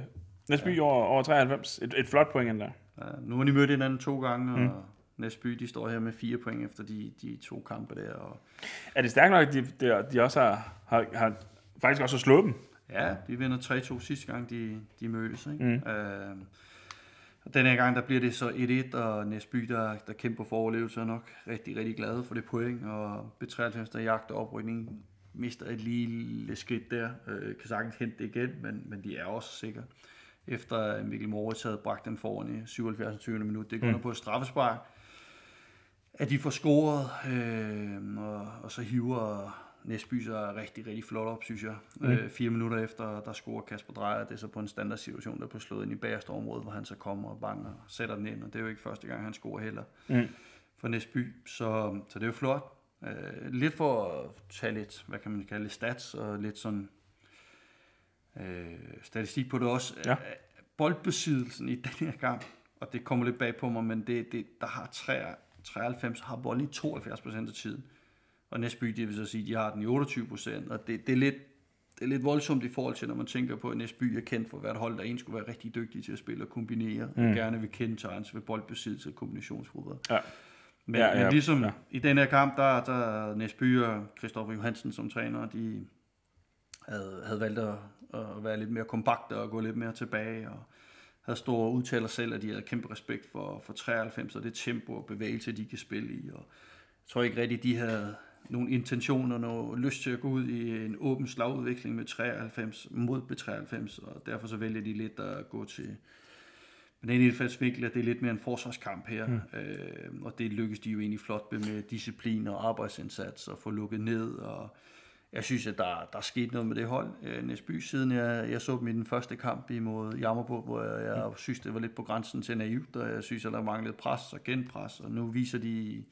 Nesby ja. over, over 93. Et, et flot point endda. Ja, nu har de mødt hinanden to gange, mm. Næsby, de står her med fire point efter de, de to kampe der. Og Er det stærkt nok, at de, de, de også har, har, har faktisk også har slået dem? ja, de vinder 3-2 sidste gang, de, de mødtes. Ikke? Mm. Øh, og den her gang, der bliver det så 1-1, og Næsby, der, der kæmper for overlevelse, er nok rigtig, rigtig glade for det point. Og B93, der jagter oprykning, mister et lille skridt der. Øh, kan sagtens hente det igen, men, men de er også sikre. Efter Mikkel Moritz havde bragt dem foran i 77. 20. minut. Det går mm. på et straffespark. At de får scoret, øh, og, og så hiver Næsby sig rigtig, rigtig flot op, synes jeg. Mm. Øh, fire minutter efter, der scorer Kasper Drejer. Det er så på en standardsituation, der bliver slået ind i bagerste område, hvor han så kommer og banker og sætter den ind. Og det er jo ikke første gang, han scorer heller Mm. for Næsby. Så, så det er jo flot. Øh, lidt for at tage lidt, hvad kan man kalde det, stats og lidt sådan øh, statistik på det også. Ja. Boldbesiddelsen i den her kamp, og det kommer lidt bag på mig, men det, det, der har 3, 93, har bolden i 72 procent af tiden. Og Næsby, det vil så sige, de har den i 28 procent, og det, det, er lidt, det er lidt voldsomt i forhold til, når man tænker på, at Næsby er kendt for hvert hold, der en skulle være rigtig dygtig til at spille og kombinere, mm. og gerne vil kendetegnes ved boldbesiddelse og kombinationsfodbold. Ja. Men, Ja, ja, men ligesom ja. i den her kamp, der, der Næsby og Christoffer Johansen som træner, de havde, havde valgt at, at være lidt mere kompakte og gå lidt mere tilbage, og havde store udtaler selv, at de havde kæmpe respekt for, for 93, og det tempo og bevægelse, de kan spille i. Og jeg tror ikke rigtigt, de havde nogle intentioner, noget lyst til at gå ud i en åben slagudvikling med 93 mod B93, og derfor så vælger de lidt at gå til men den indfaldsvinkel, at det er lidt mere en forsvarskamp her, mm. øh, og det lykkedes de jo egentlig flot med, med disciplin og arbejdsindsats og få lukket ned, og jeg synes, at der, der er sket noget med det hold. Øh, Næsby, siden jeg, jeg så dem i den første kamp imod Jammerburg, hvor jeg, jeg synes, det var lidt på grænsen til naivt, og jeg synes, at der manglede pres og genpres, og nu viser de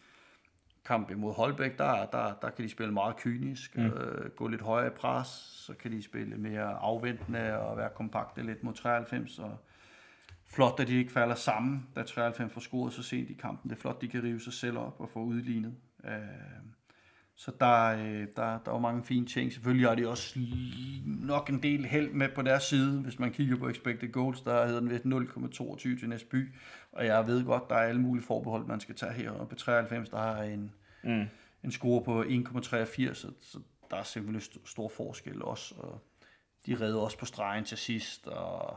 kamp imod Holbæk, der, der, der kan de spille meget kynisk, mm. øh, gå lidt højere i pres, så kan de spille mere afventende og være kompakte lidt mod 93, og flot, at de ikke falder sammen, da 93 får scoret så sent i kampen. Det er flot, de kan rive sig selv op og få udlignet. Øh, så der, øh, der, der er jo mange fine ting. Selvfølgelig har de også nok en del held med på deres side. Hvis man kigger på expected goals, der hedder den vist 0,22 til Næsby. Og jeg ved godt, der er alle mulige forbehold, man skal tage her. Og på 93, der har en, Mm. en score på 1,83, så, så der er simpelthen st- stor forskel også. Og de redder også på stregen til sidst. Og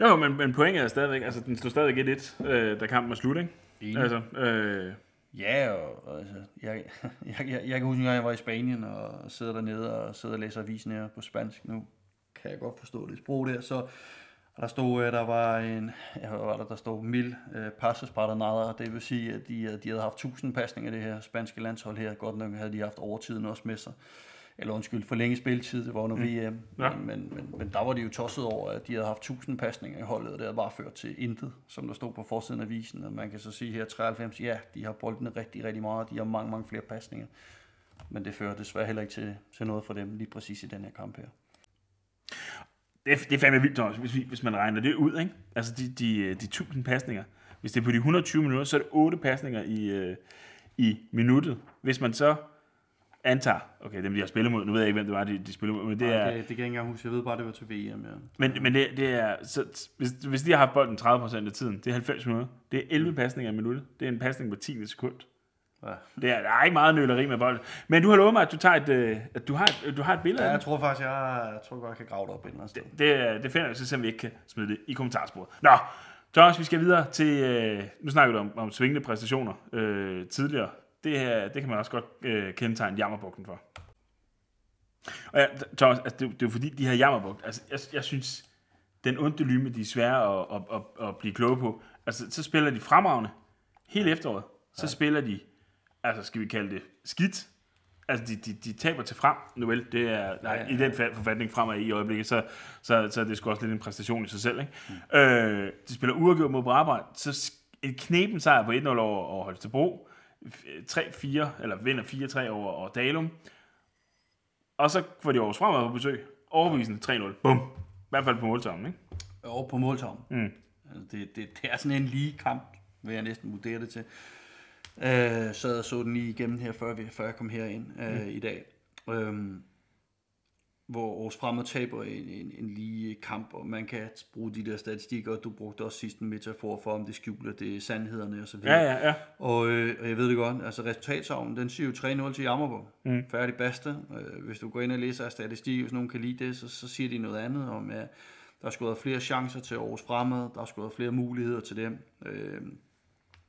Jo, men, men pointet er stadigvæk, altså den stod stadigvæk 1-1, øh, da kampen var slut, ikke? Enig. Altså, øh, Ja, og, og altså, jeg, jeg, jeg, jeg kan huske, at jeg var i Spanien og sidder dernede og sidder og læser avisen her på spansk. Nu kan jeg godt forstå det sprog der, så og der stod, at der var en, ja, hvad var der, der stod mil øh, passes nada, det vil sige, at de, øh, de havde haft 1000 pasninger det her spanske landshold her. Godt nok havde de haft overtiden også med sig. Eller undskyld, for længe spilletid, det var under VM. Ja. Men, men, men, men der var de jo tosset over, at de havde haft 1000 pasninger i holdet, og det havde bare ført til intet, som der stod på forsiden af avisen. Og man kan så sige her 93, ja, de har boldene rigtig, rigtig meget, de har mange, mange flere pasninger. Men det fører desværre heller ikke til, til noget for dem lige præcis i den her kamp her. det, det er fandme vildt, Thomas, hvis, vi, hvis man regner det ud, ikke? Altså de, de, de 1000 pasninger. Hvis det er på de 120 minutter, så er det 8 pasninger i, øh, i minuttet. Hvis man så antager, okay, dem de har spillet mod, nu ved jeg ikke, hvem det var, de, de spillede mod, men det er, det, det kan jeg ikke engang huske, jeg ved bare, det var til VM, ja. men, men det, det er, så, hvis, hvis de har haft bolden 30% af tiden, det er 90 minutter, det er 11 pasninger i minuttet, det er en pasning på 10 sekund. ja. Det er, der er ikke meget nøleri med bolden. Men du har lovet mig, at du, tager et, øh, at du, har et, du har et billede Ja, jeg det. tror faktisk, jeg, jeg tror godt, jeg kan grave det op et eller andet sted. Det, det finder jeg så, vi ikke kan smide det i kommentarsporet. Nå, Thomas, vi skal videre til... Øh, nu snakker du om, om svingende præstationer øh, tidligere. Det, her, det kan man også godt øh, kendetegne jammerbugten for. Og ja, Thomas, altså, det, det er jo fordi, de her jammerbugt, altså, jeg, jeg synes, den onde lyme, de er svære at, at, at, at blive kloge på. Altså, så spiller de fremragende hele efteråret. Så ja. spiller de, altså skal vi kalde det skidt. Altså, de, de, de taber til frem, nu vel, det er nej, Ja, ja. i den fa- forfatning fremad i øjeblikket, så, så, så er det sgu også lidt en præstation i sig selv. Ikke? Mm. Øh, de spiller uafgjort mod Brabrand, så en knepen sejr på 1-0 over, over Holstebro, 3-4, eller vinder 4-3 over, over Dalum, og så får de Aarhus Fremad på besøg, overbevisende 3-0, bum, i hvert fald på måltavlen, ikke? Over på måltorm. Mm. Altså, det, det, det er sådan en lige kamp, vil jeg næsten vurdere det til. Øh, så jeg så den lige igennem her, før, vi, før jeg kom herind øh, mm. i dag. Øhm, hvor Aarhus Fremad taber en, en, en lige kamp, og man kan bruge de der statistikker, og du brugte også sidst en metafor for, om det skjuler det er sandhederne og så videre. Ja, ja, ja. Og, øh, og jeg ved det godt, altså resultatsavnen, den siger jo 3-0 til Jammerborg. Mm. Færdig bedste. Øh, hvis du går ind og læser af statistik, hvis nogen kan lide det, så, så siger de noget andet om, at der er skåret flere chancer til Aarhus Fremad, der er skåret flere muligheder til dem. Øh,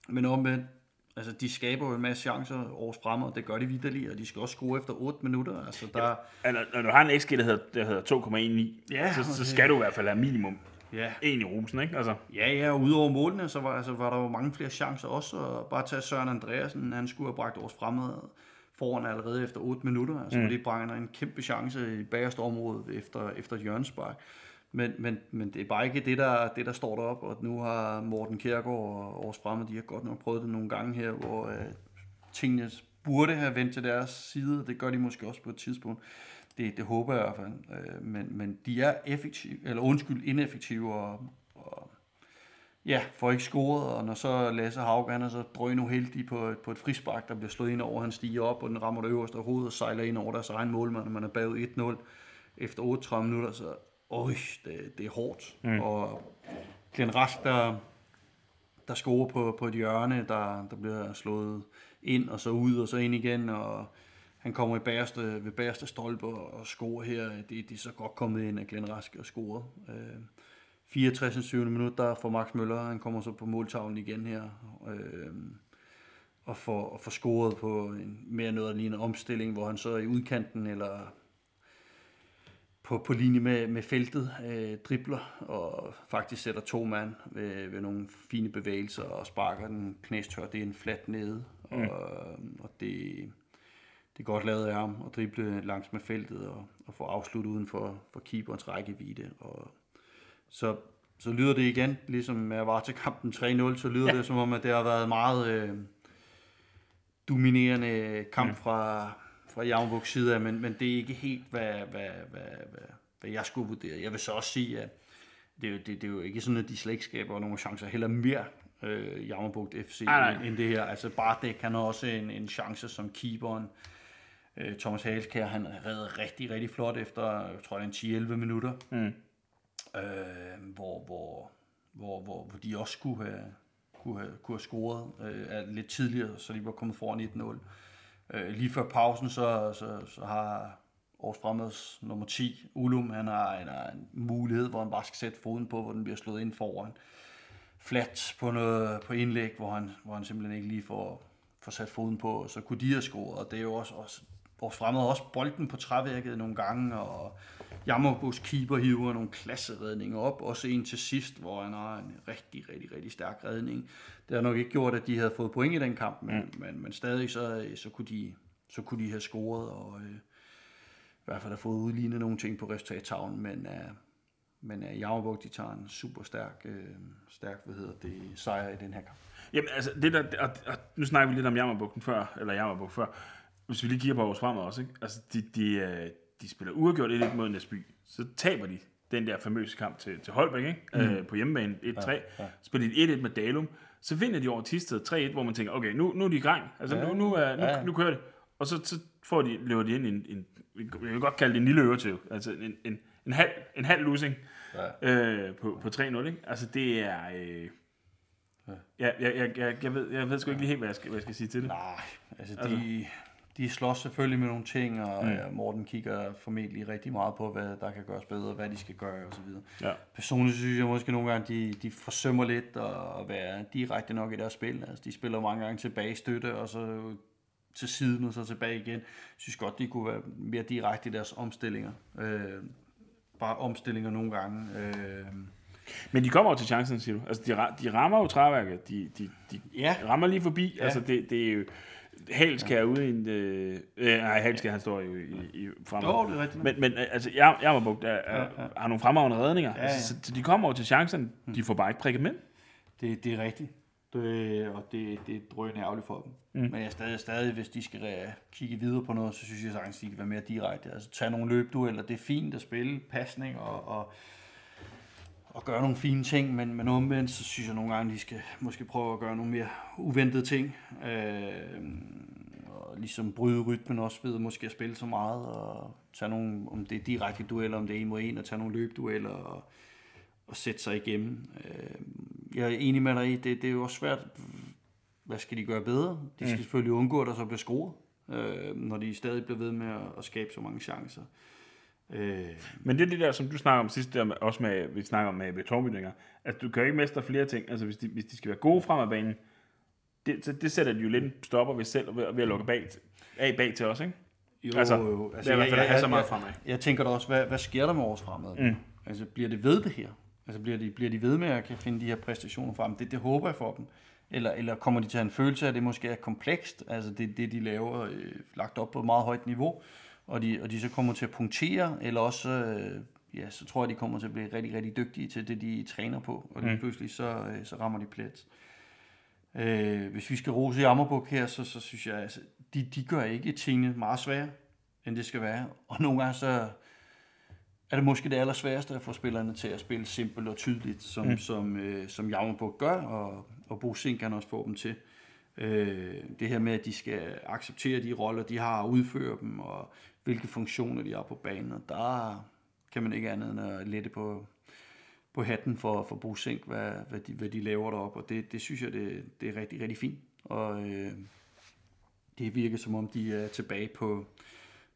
men omvendt, altså de skaber jo en masse chancer, Aarhus Fremad, det gør de vidderligt, og de skal også score efter 8 minutter. Altså der, Altså, når du har en XG, der hedder, der hedder 2,19, Ja, så, så skal du i hvert fald have minimum ja, en i rosen, ikke? Altså, Ja, ja, og udover målene, så var, altså, var der jo mange flere chancer også. Og bare tage Søren Andreasen, han skulle have bragt års fremad foran allerede efter 8 minutter. Altså, mm. det bringer en kæmpe chance i bagerste område efter, efter et hjørnespark. Men, men, men det er bare ikke det, der, det, der står derop, og nu har Morten Kjærgaard og Års Fremme, de har godt nok prøvet det nogle gange her, hvor øh, tingene burde have vendt til deres side. Det gør de måske også på et tidspunkt. Det, det håber jeg i hvert fald. Øh, men, men de er effektive, eller undskyld, ineffektive og, og ja, får ikke scoret, og når så Lasse Haugen er så drøn uheldig på, på et frispark, der bliver slået ind over, han stiger op, og den rammer det øverste af hovedet og sejler ind over deres egen målmand, og man er bagud 1-0 efter 38 minutter, så øj, det, det er hårdt. Mm. Og Glenn Rask, der, der scorer på, på et hjørne, der, der bliver slået ind og så ud og så ind igen, og han kommer i bagerste, ved bagerste stolpe og scorer her. Det, det er så godt kommet ind af Glenn Rask og scoret. Øh, 64. 7. minut, der får Max Møller, han kommer så på måltavlen igen her, øh, og får, og får scoret på en mere noget af en omstilling, hvor han så i udkanten, eller på, på linje med, med feltet, øh, dribler, og faktisk sætter to mand ved, ved nogle fine bevægelser, og sparker den knæstør, det er en flat nede, mm. og, og det, det er godt lavet af ham at drible langs med feltet, og, og få afsluttet uden for, for keeperens rækkevidde, og så, så lyder det igen, ligesom jeg var til kampen 3-0, så lyder ja. det som om, at det har været meget øh, dominerende kamp mm. fra, fra Javnbuks side af, men, men det er ikke helt, hvad, hvad, hvad, hvad, hvad jeg skulle vurdere. Jeg vil så også sige, at det, det, det er jo ikke sådan, at de slet ikke skaber nogle chancer, heller mere øh, Javnbugt FC ah, end, end det her. Altså Bartek kan også en, en chance som keeperen. Øh, Thomas Halskær, han redder rigtig, rigtig flot efter, jeg tror det er en 10-11 minutter. Mm øh, hvor, hvor, hvor, hvor, hvor de også kunne have, kunne have, kunne have scoret øh, lidt tidligere, så de var kommet foran 1-0. Øh, lige før pausen, så, så, så har Aarhus fremmeds nummer 10, Ulum, han har, han har en mulighed, hvor han bare skal sætte foden på, hvor den bliver slået ind foran. Flat på, noget, på indlæg, hvor han, hvor han simpelthen ikke lige får, får sat foden på, så kunne de have scoret, og det er jo også, også Aarhus Fremad også bolden på træværket nogle gange, og Jammerbos keeper hiver nogle klasseredninger op, også en til sidst, hvor han har en rigtig, rigtig, rigtig stærk redning. Det har nok ikke gjort, at de havde fået point i den kamp, men, mm. men, men stadig så, så, kunne de, så kunne de have scoret, og øh, i hvert fald have fået udlignet nogle ting på resultattavlen, men, øh, men øh, Jammerbog, de tager en super stærk, øh, stærk hvad hedder det, sejr i den her kamp. Jamen, altså, det der, og, og nu snakker vi lidt om Jammerbugten før, eller Jammerbug før, hvis vi lige kigger på vores fremad også, ikke? Altså, de, de, øh, de spiller uafgjort 1 mod Næsby, så taber de den der famøse kamp til, til Holbæk, ikke? Mm. Øh, på hjemmebane 1-3. Ja, ja. Spiller de 1-1 med Dalum, så vinder de over Tisted 3-1, hvor man tænker, okay, nu, nu er de i gang. Altså, ja, nu, nu, er, nu, ja. nu kører det. Og så, så får de, løber de ind i en, en, jeg vil godt kalde det en lille øretøv, altså en, en, en, halv, en halv losing ja. øh, på, på 3-0, ikke? Altså, det er... Øh, Ja, jeg, jeg, jeg, jeg, ved, jeg ved sgu ikke lige helt, hvad jeg skal, hvad jeg skal sige til det. Nej, altså, altså. de, de slås selvfølgelig med nogle ting, og mm. Morten kigger formentlig rigtig meget på, hvad der kan gøres bedre, hvad de skal gøre osv. Ja. Personligt synes jeg måske nogle gange, de, de forsømmer lidt at være direkte nok i deres spil. Altså, de spiller mange gange tilbage i støtte, og så til siden og så tilbage igen. Jeg synes godt, de kunne være mere direkte i deres omstillinger. Øh, bare omstillinger nogle gange. Øh, men de kommer jo til chancen, siger du. Altså, de, de rammer jo træværket. De, de, de ja. rammer lige forbi. Ja. Altså, det, det er jo... Halskær ja. ude i en... Øh, øh, nej, Halskær, han står jo i, i fremad. Jo, det er rigtigt. Men, men altså, jeg, jeg var brugt, der, ja, ja. har nogle fremragende redninger. Ja, ja. Altså, så de kommer jo til chancen. De får bare ikke prikket med. Det, det er rigtigt. Det, og det, det er drønende ærgerligt for dem. Mm. Men jeg stadig, stadig, hvis de skal uh, kigge videre på noget, så synes jeg sagtens, de kan være mere direkte. Altså tage nogle løbdueller, det er fint at spille, pasning og, og og gøre nogle fine ting, men, men omvendt, så synes jeg nogle gange, de skal måske prøve at gøre nogle mere uventede ting. Øh, og ligesom bryde rytmen også ved måske at spille så meget, og tage nogle, om det er direkte dueller, om det er en mod en, og tage nogle løbdueller, og, og sætte sig igennem. Øh, jeg er enig med dig i, det, det er jo også svært, hvad skal de gøre bedre? De skal mm. selvfølgelig undgå, at der så bliver scoret, øh, når de stadig bliver ved med at, at skabe så mange chancer. Øh, men det er det der, som du snakker om sidst, der med, også med, vi snakker om med betonbygninger, at du kan jo ikke mestre flere ting, altså hvis de, hvis de skal være gode frem af banen, det, så det sætter de jo lidt stopper ved selv, ved, ved at lukke bag, af bag til os, ikke? Jo, altså, jo. Altså, det er fald at have så meget fremad. Jeg, jeg tænker da også, hvad, hvad sker der med vores fremad? Mm. Altså, bliver det ved det her? Altså, bliver de, bliver de ved med at kan finde de her præstationer frem? Det, det håber jeg for dem. Eller, eller kommer de til at have en følelse af, at det måske er komplekst? Altså, det, det de laver, øh, lagt op på et meget højt niveau og de, og de så kommer til at punktere, eller også, øh, ja, så tror jeg, de kommer til at blive rigtig, rigtig dygtige til det, de træner på, og mm. pludselig så, øh, så rammer de plet. Øh, hvis vi skal rose Jammerbuk her, så, så synes jeg, altså, de, de gør ikke tingene meget sværere, end det skal være. Og nogle gange så er det måske det allersværeste at få spillerne til at spille simpelt og tydeligt, som, mm. som, øh, som Jammerbuk gør, og, og Bo kan også få dem til. Øh, det her med, at de skal acceptere de roller, de har, og udføre dem, og hvilke funktioner de har på banen, og der kan man ikke andet end at lette på, på hatten for, for Bo Sink, hvad, hvad, de, hvad de laver deroppe, og det, det synes jeg, det, det er rigtig, rigtig fint. Og øh, det virker som om, de er tilbage på,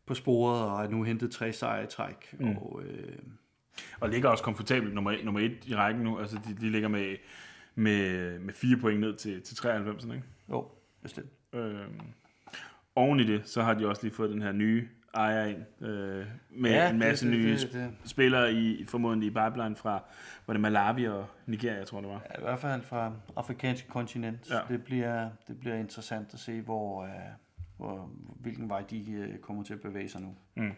på sporet, og er nu hentet tre sejre i træk. Mm. Og, øh, og ligger også komfortabelt nummer, et, nummer et i rækken nu. Altså, de, de ligger med, med, med fire point ned til, til 93, ikke? Jo, bestemt. Øhm, oven i det, så har de også lige fået den her nye ejer ind, øh, med ja, en masse det, det, nye det, det. spillere i formodentlig i pipeline fra var det Malawi og Nigeria, tror det var. Ja, i hvert fald fra afrikanske kontinent. Ja. Det, bliver, det bliver interessant at se, hvor, uh, hvor, hvilken vej de uh, kommer til at bevæge sig nu. Mm.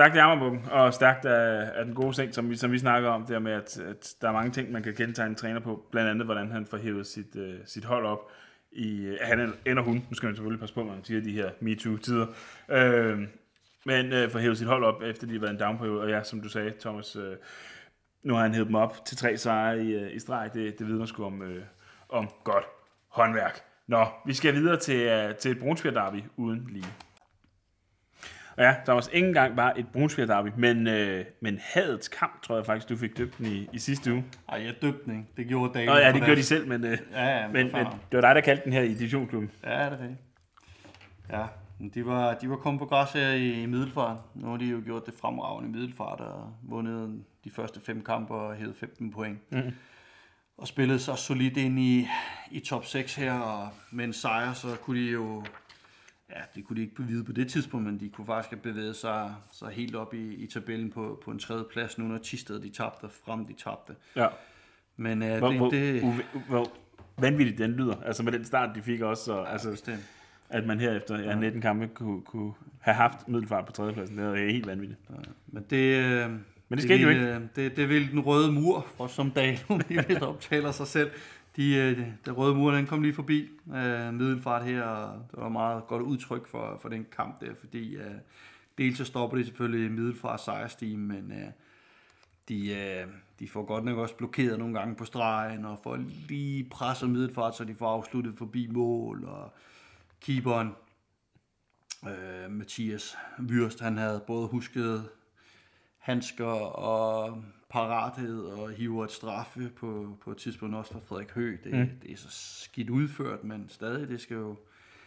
Stærkt i armerbukken, og stærkt af, af den gode ting, som vi, som vi snakker om, der med, at, at der er mange ting, man kan kendetegne en træner på, blandt andet, hvordan han får hævet sit, uh, sit hold op i, øh, han eller hun, nu skal man selvfølgelig passe på, når man siger de her MeToo-tider, øh, men øh, får hævet sit hold op, efter de har været en downperiode, og ja, som du sagde, Thomas, øh, nu har han hævet dem op til tre sejre i, øh, i streg, det, det vidner sgu om, øh, om godt håndværk. Nå, vi skal videre til, uh, til et Brunsfjerd derby uden lige. Ja, der var også ikke engang bare et Brunsfjerd derby, men, øh, men hadets kamp, tror jeg faktisk, du fik døbt den i, i sidste uge. Ej, jeg døbte den ikke. Det gjorde David. Nå ja, det gjorde de selv, men, øh, ja, ja, men, men, men, det var dig, der kaldte den her i divisionsklubben. Ja, det er det. Ja, de var, de var kommet på græs her i, i Middelfart. Nu har de jo gjort det fremragende i Middelfart og vundet de første fem kampe og hævet 15 point. Mm. Og spillet så solidt ind i, i top 6 her, og med en sejr, så kunne de jo ja, det kunne de ikke vide på det tidspunkt, men de kunne faktisk have bevæget sig, sig helt op i, i tabellen på, på en tredje plads, nu når Tisted de tabte, frem de tabte. Ja. Men uh, hvor, det, hvor, det... Hvor, hvor vanvittigt den lyder, altså med den start, de fik også, og, ja, altså, bestemt. at man her efter ja, 19 kampe kunne, kunne have haft middelfart på tredjepladsen, det er helt vanvittigt. Ja, men det... Øh, men det, det skete jo ikke. Øh, det, det vil den røde mur, for som Dahlum lige optaler sig selv, de, øh, de røde mur, den kom lige forbi øh, Middelfart her, og det var meget godt udtryk for, for den kamp der, fordi øh, dels så stopper de selvfølgelig Middelfart sejrsteam, men øh, de, øh, de får godt nok også blokeret nogle gange på stregen, og får lige presset Middelfart, så de får afsluttet forbi mål, og keeperen, øh, Mathias Wyrst, han havde både husket handsker og parathed og hiver et straffe på, på et tidspunkt også fra Frederik Høgh. Det, mm. det er så skidt udført, men stadig, det skal jo...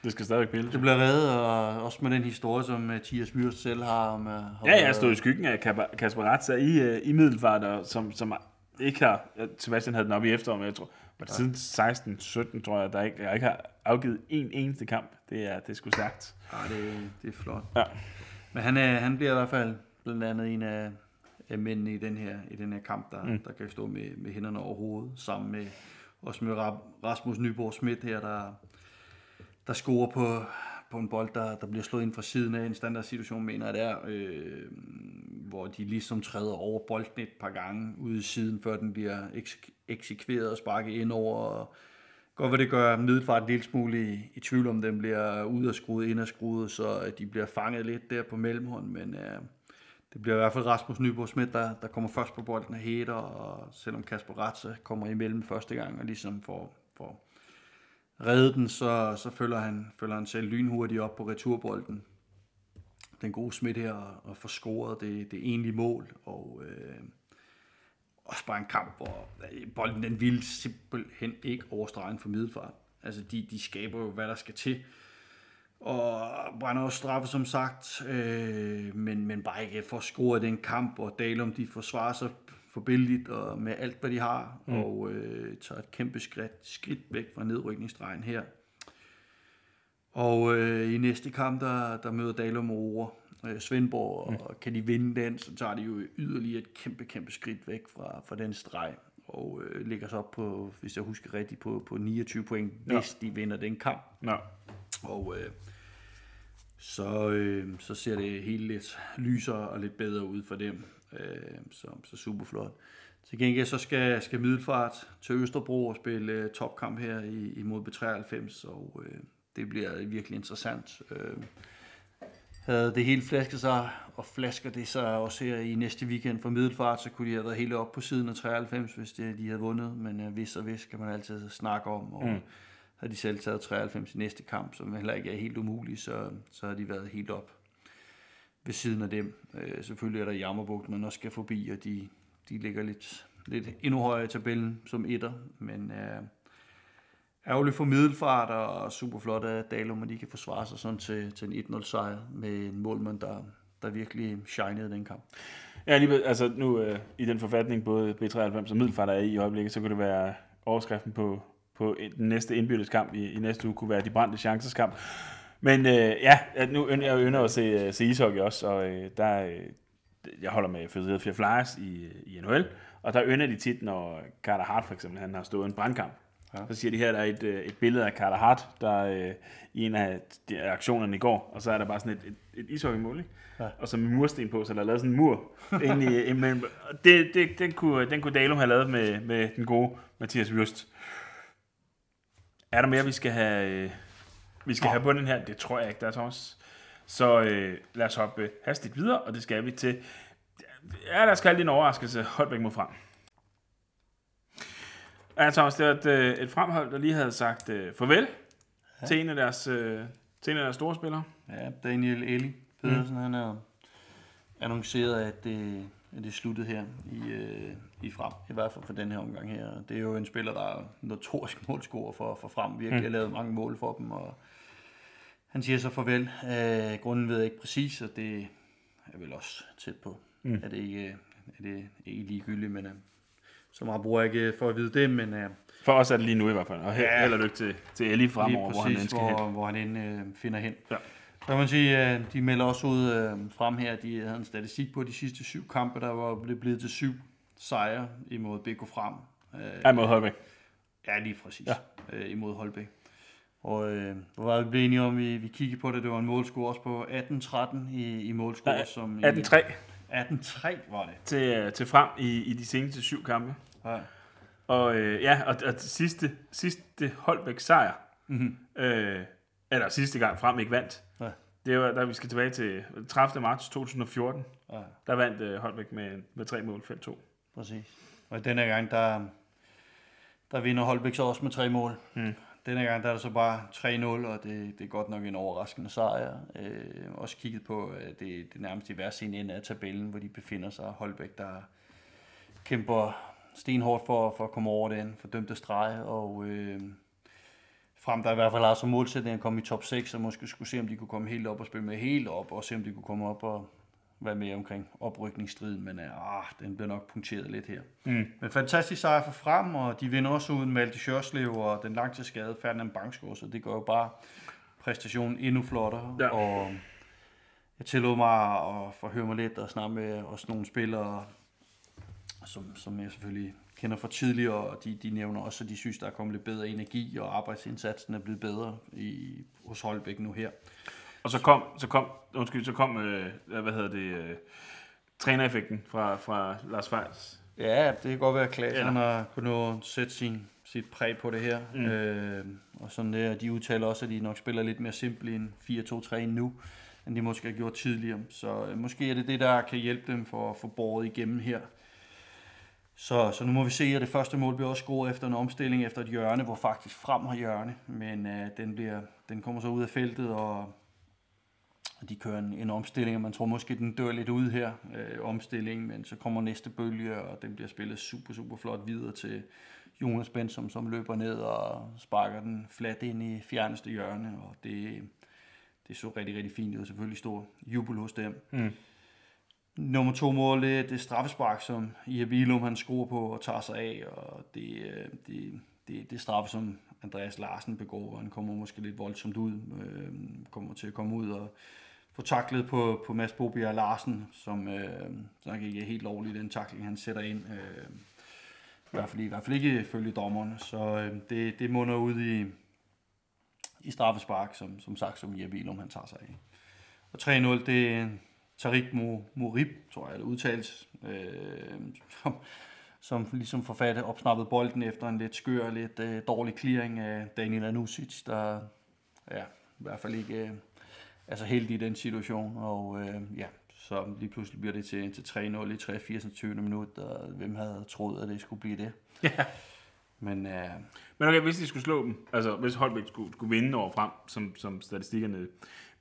Det skal stadig pille. Det bliver reddet, og også med den historie, som Mathias Myrs selv har. Om, har ja, jeg stod i skyggen af Kasper Ratza i, øh, i Middelfart, og som, som ikke har... Sebastian havde den op i efteråret, men jeg tror, var det siden 16-17, tror jeg, der ikke, jeg ikke har afgivet en eneste kamp. Det er, det er sgu stærkt. Ja, det, det er flot. Ja. Men han, han bliver i hvert fald blandt andet en af, af mændene i den her, i den her kamp, der, mm. der kan stå med, med hænderne over hovedet, sammen med, også med Rasmus Nyborg Schmidt her, der, der scorer på, på en bold, der, der bliver slået ind fra siden af en standard situation, mener jeg der, øh, hvor de ligesom træder over bolden et par gange ude i siden, før den bliver ek- eksekveret og sparket ind over. Og godt hvad det gør Middelfart en lille smule i, i tvivl om, den bliver ud og skruet, ind og skruet, så de bliver fanget lidt der på mellemhånd, men øh, det bliver i hvert fald Rasmus Nyborg Schmidt, der, der kommer først på bolden af Heder, og selvom Kasper Ratze kommer imellem første gang og ligesom får, får reddet den, så, så følger, han, følger han selv lynhurtigt op på returbolden. Den gode Schmidt her og får scoret det, det egentlige mål, og øh, også bare en kamp, hvor bolden den ville simpelthen ikke overstregen for middelfart. Altså de, de skaber jo, hvad der skal til og brænder også straffe, som sagt, øh, men, men bare ikke får scoret den kamp, og Dalum de forsvarer sig forbilligt og med alt, hvad de har, mm. og øh, tager et kæmpe skridt, skridt væk fra nedrykningsstregen her. Og øh, i næste kamp, der, der møder Dalum over øh, Svendborg, mm. og kan de vinde den, så tager de jo yderligere et kæmpe, kæmpe skridt væk fra, fra den streg, og øh, ligger så op på, hvis jeg husker rigtigt, på, på 29 point, hvis ja. de vinder den kamp. Ja. Og øh, så, øh, så ser det helt lidt lysere og lidt bedre ud for dem. Øh, så, så super flot. Til gengæld så skal, skal Middelfart til Østerbro og spille øh, topkamp her i, imod B93, og øh, det bliver virkelig interessant. Øh, havde det hele flasket sig, og flasker det sig også her i næste weekend for Middelfart, så kunne de have været helt op på siden af 93, hvis det, de havde vundet, men øh, hvis og hvis kan man altid snakke om, og mm har de selv taget 93 i næste kamp, som heller ikke er helt umuligt, så, så har de været helt op ved siden af dem. Øh, selvfølgelig er der Jammerbugt, man også skal forbi, og de, de ligger lidt, lidt endnu højere i tabellen som etter, men øh, ærgerligt for Middelfart og super flot af Dalum, at de kan forsvare sig sådan til, til en 1-0 sejr med en målmand, der, der virkelig shinede den kamp. Ja, lige, altså nu øh, i den forfatning, både B93 og Middelfart er i i øjeblikket, så kunne det være overskriften på, på den næste indbytteskamp i, i næste uge, kunne være de brændte chanceskamp. Men øh, ja, nu jeg ynder at se, øh, se ishockey også, og øh, der, øh, jeg holder med Philadelphia Flyers i, i NHL, og der ynder de tit, når Carter Hart for eksempel, han har stået en brandkamp. Ja. Så siger de her, der er et, øh, et billede af Carter Hart, der øh, i en af de aktionerne i går, og så er der bare sådan et, et, et ishockeymål, ikke? Ja. og så med mursten på, så der er lavet sådan en mur ind i, imellem. Det, det, den, kunne, den kunne Dalum have lavet med, med den gode Mathias Wüst. Er der mere, vi skal have, øh, vi skal ja. have på den her? Det tror jeg ikke, der er Thomas. Så øh, lad os hoppe hastigt videre, og det skal vi til. Ja, lad os kalde det en overraskelse. Holbæk mod frem. Ja, Thomas, det var et, øh, et fremhold, der lige havde sagt uh, farvel ja. til, en af deres, uh, til en af deres store spillere. Ja, Daniel Eli Pedersen, mm. han har annonceret, at det, at det sluttede her i, uh, i frem, i hvert fald for den her omgang her. Det er jo en spiller, der er notorisk målscorer for, for frem, virkelig mm. har lavet mange mål for dem, og han siger så farvel. Uh, grunden ved jeg ikke præcis, og det er vel også tæt på. Mm. Er, det ikke, er det ikke ligegyldigt, men uh, så meget bruger jeg ikke for at vide det, men... Uh, for os er det lige nu i hvert fald, og held, ja, held og lykke til, til Ellie fremover, præcis, hvor han skal hvor, hen. hvor han end uh, finder hen. Ja. Kan man sige, de melder også ud uh, frem her, de havde en statistik på de sidste syv kampe, der var blevet til syv sejre imod BK Frem. Uh, ja, imod Holbæk. Ja, lige præcis. Ja. Uh, imod Holbæk. Og øh, hvor var vi blevet enige om, vi, vi kiggede på det, det var en målscore også på 18-13 i, i målscore. Ja, som 18-3. 18-3 var det. Til, til frem i, i de seneste syv kampe. Ja. Og øh, ja, og, og sidste, sidste Holbæk sejr, mm-hmm. øh, eller sidste gang frem ikke vandt. Det var, der vi skal tilbage til 30. marts 2014, ja. der vandt øh, Holbæk med, med tre mål, 5-2. Præcis. Og denne gang, der, der vinder Holbæk så også med tre mål. Mm. Denne gang der er det så bare 3-0, og det, det er godt nok en overraskende sejr. Øh, også kigget på, at det, det nærmest i hver sin ende af tabellen, hvor de befinder sig. Holbæk, der kæmper stenhårdt for, for at komme over den fordømte streg, og øh, frem der i hvert fald har som målsætning at komme i top 6, og måske skulle se, om de kunne komme helt op og spille med helt op, og se, om de kunne komme op og være med omkring oprykningsstriden, men øh, ah, den bliver nok punkteret lidt her. Mm. Men fantastisk sejr for frem, og de vinder også uden Malte Sjørslev og den langtidsskade Ferdinand Bangsgaard, så det gør jo bare præstationen endnu flottere. Ja. Og jeg tillod mig at forhøre mig lidt og snakke med også nogle spillere, som, som jeg selvfølgelig kender fra tidligere, og de, de nævner også, at de synes, der er kommet lidt bedre energi, og arbejdsindsatsen er blevet bedre i, hos Holbæk nu her. Og så kom, så kom, undskyld, så kom, øh, hvad hedder det, øh, trænereffekten fra, fra Lars Fejls. Ja, det kan godt være, at Klaas ja. han har kunnet sætte sin, sit præg på det her. Mm. Øh, og sådan der, de udtaler også, at de nok spiller lidt mere simpelt end 4-2-3 nu, end de måske har gjort tidligere. Så øh, måske er det det, der kan hjælpe dem for at få båret igennem her. Så, så nu må vi se, at det første mål bliver også scoret efter en omstilling efter et hjørne, hvor faktisk frem har hjørne, men øh, den, bliver, den kommer så ud af feltet, og og de kører en, en omstilling, og man tror måske, den dør lidt ud her, øh, omstilling, men så kommer næste bølge, og den bliver spillet super, super flot videre til Jonas Bensom, som løber ned og sparker den fladt ind i fjerneste hjørne, og det, det så rigtig, rigtig fint ud, selvfølgelig stor jubel hos dem. Mm. Nummer to mål, det, det er straffespark, som Ia Bilum han skruer på og tager sig af, og det, øh, det, det, det straffe, som Andreas Larsen begår, og han kommer måske lidt voldsomt ud, øh, kommer til at komme ud og få taklet på, på Mads Bobia Larsen, som øh, nok ikke er helt lovlig, den takling, han sætter ind. Øh, i, hvert fald, I hvert fald ikke ifølge dommeren, så øh, det, det munder ud i, i straffespark, som, som sagt, som Jeppe Ilum, han tager sig af. Og 3-0, det er Tariq Morib, tror jeg, det udtales, øh, som, som ligesom forfatte opsnappet bolden efter en lidt skør, lidt øh, dårlig clearing af Daniel Anusic, der ja, i hvert fald ikke øh, altså helt i den situation. Og øh, ja, så lige pludselig bliver det til, til 3-0 i 83. minut, og hvem havde troet, at det skulle blive det? Ja. Men, øh, Men okay, hvis de skulle slå dem, altså hvis Holbæk skulle, skulle vinde over frem, som, som statistikkerne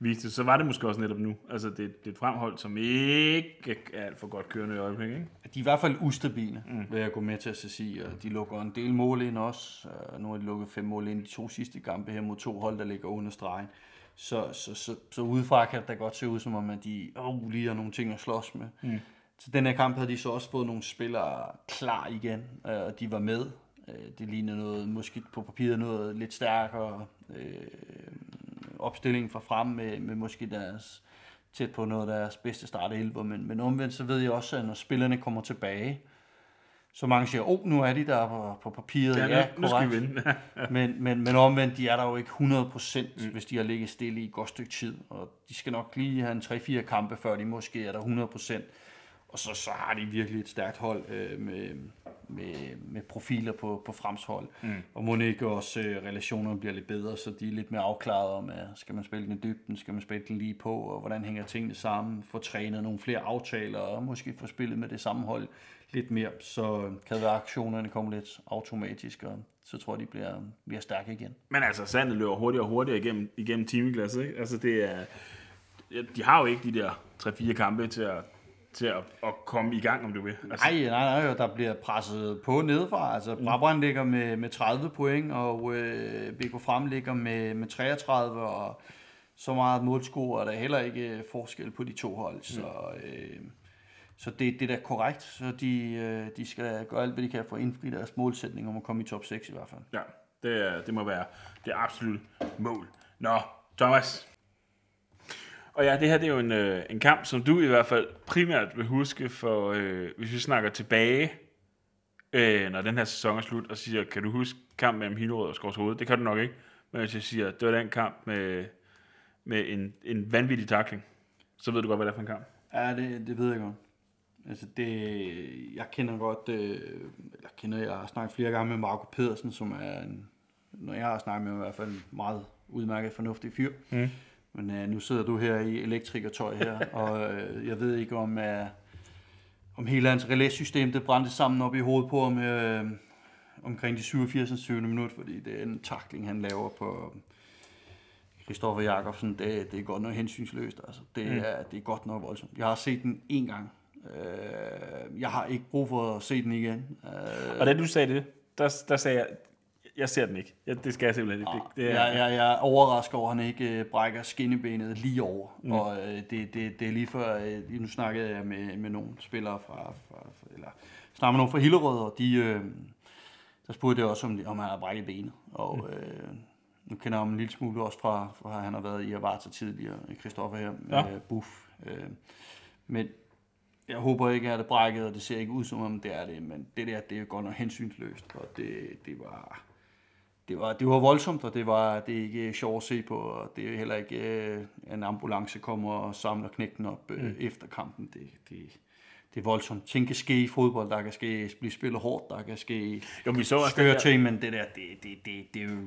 viste, så var det måske også netop nu. Altså det, det er et fremhold, som ikke er alt for godt kørende i øjeblikket, ikke? de er i hvert fald ustabile, mm. vil jeg gå med til at sige. Og de lukker en del mål ind også. Uh, nu har de lukket fem mål ind i de to sidste kampe her mod to hold, der ligger under stregen. Så, så, så, så udefra kan det godt se ud som om, at de oh, lige har nogle ting at slås med. Mm. Til den her kamp havde de så også fået nogle spillere klar igen, uh, og de var med. Uh, det ligner noget, måske på papiret noget lidt stærkere uh, opstilling fra frem med, med måske deres tæt på noget af deres bedste startelver, men, men omvendt så ved jeg også, at når spillerne kommer tilbage, så mange siger, oh, nu er de der på, på papiret. Ja, Ja, nu skal vi vinde. Men, men, men omvendt, de er der jo ikke 100%, mm. hvis de har ligget stille i et godt stykke tid. Og de skal nok lige have en 3-4 kampe, før de måske er der 100%. Og så, så har de virkelig et stærkt hold øh, med, med, med profiler på, på fremshold. Mm. Og må ikke også øh, relationerne bliver lidt bedre, så de er lidt mere afklaret om, at skal man spille den i dybden, skal man spille den lige på, og hvordan hænger tingene sammen, få trænet nogle flere aftaler, og måske få spillet med det samme hold lidt mere, så kan være, aktionerne kommer lidt automatisk, og så tror jeg, de bliver, bliver stærke igen. Men altså, sandet løber hurtigere og hurtigere igennem, igennem timeglasset, ikke? Altså, det er... De har jo ikke de der 3-4 kampe til at, til at, at komme i gang, om du vil. Altså, Nej, nej, nej, der bliver presset på nedefra. Altså, Brabrand ligger med, med 30 point, og øh, BK Frem ligger med, med 33, og så meget målscore er der heller ikke øh, forskel på de to hold. Så, øh, så det, det er da korrekt. Så de, øh, de skal gøre alt, hvad de kan for at indfri deres målsætning om at komme i top 6 i hvert fald. Ja, det, er, det må være det absolut mål. Nå, Thomas. Og ja, det her det er jo en, øh, en kamp, som du i hvert fald primært vil huske, for øh, hvis vi snakker tilbage, øh, når den her sæson er slut, og siger, kan du huske kampen mellem Hillerød og Skovs Hoved? Det kan du nok ikke. Men hvis jeg siger, det var den kamp med, med en, en vanvittig takling, så ved du godt, hvad det er for en kamp. Ja, det, det ved jeg godt. Altså det, jeg kender godt, øh, eller kender, jeg har snakket flere gange med Marco Pedersen, som er en, når jeg har snakket med ham, i hvert fald en meget udmærket fornuftig fyr. Mm. Men øh, nu sidder du her i elektrikertøj her, og øh, jeg ved ikke om, øh, om hele hans relæsystem det brændte sammen op i hovedet på ham øh, omkring de 87. 20. minut, fordi det er en takling, han laver på Christoffer Jakobsen. Det, det er godt nok hensynsløst. Altså. Det, Mm. er, det er godt nok voldsomt. Jeg har set den en gang. Øh, jeg har ikke brug for at se den igen. Øh, Og da du sagde det, der, der sagde jeg, jeg ser den ikke. Jeg, det skal jeg simpelthen ikke. Det, det er, jeg, jeg, jeg er overrasket over, at han ikke øh, brækker skinnebenet lige over. Mm. Og øh, det, det, det er lige før, øh, nu snakkede jeg med, med nogle spillere fra, fra, fra eller snakkede med nogle fra Hillerød, og de, øh, der spurgte jeg også, om, om han har brækket benet. Og Mm. øh, nu kender jeg ham en lille smule også fra, fra han har været i Avarta tidligere, Christoffer her, med Ja. ja. Buff. Øh, men jeg håber ikke, at det er brækket, og det ser ikke ud som om det er det, men det der, det er jo godt nok hensynsløst, og det, det var det var, det var voldsomt, og det, var, det er ikke sjovt at se på, og det er heller ikke, øh, en ambulance kommer og samler knægten op øh, mm. efter kampen. Det, det, det er voldsomt. Ting kan ske i fodbold, der kan ske, blive spillet hårdt, der kan ske jo, vi så skøre der, ting, men det der, det, det, det, det er jo,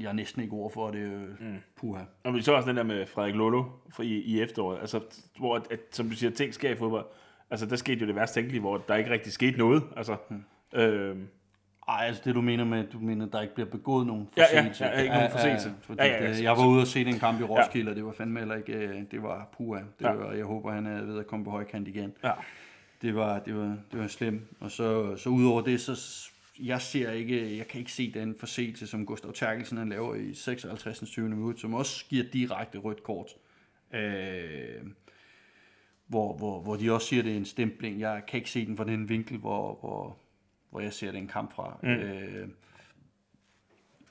jeg, har næsten ikke ord for det, mm. puha. Og vi så også den der med Frederik Lolo i, i efteråret, altså, hvor, at, at, som du siger, ting sker i fodbold. Altså, der skete jo det værste tænkelige, hvor der ikke rigtig skete noget. Altså, mm. øh, Ej, altså det du mener med, du mener, at der ikke bliver begået nogen Ja, ja, forseelse. ja, ikke nogen forseelse. Ja, ja, ja, det- jeg var ude og se den kamp i Roskilde, og det var fandme heller ikke, øh, det var puha. Det Ja. var, jeg håber, han er ved at komme på højkant igen. ja. Det var, det var, det var slemt. Og så, så udover det, så jeg ser ikke, jeg kan ikke se den forseelse, som Gustav Terkelsen han laver i 56. 20. minut, som også giver direkte rødt kort. Øh, hvor, hvor, hvor de også siger, at det er en stempling. Jeg kan ikke se den fra den vinkel, hvor, hvor, hvor jeg ser den kamp fra. Mm. Øh,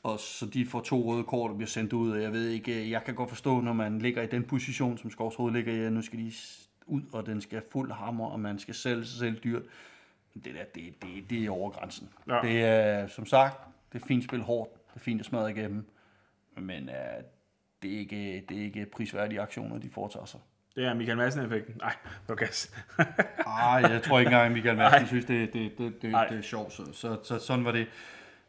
og så de får to røde kort og bliver sendt ud, og jeg ved ikke, jeg kan godt forstå, når man ligger i den position, som Skovsrud ligger i, at nu skal de ud, og den skal fuld hammer, og man skal sælge sig selv dyrt. Det der, det, det, det er over grænsen. Ja. Det er, som sagt, det er fint spil hårdt, det er fint at smadre igennem, men uh, det, er ikke, det er ikke prisværdige aktioner, de foretager sig. Det er Michael Madsen-effekten. Nej, gas. Ej, jeg tror ikke engang, Michael Madsen synes, det, det, det, det, det er sjovt. Så, så, så sådan var det.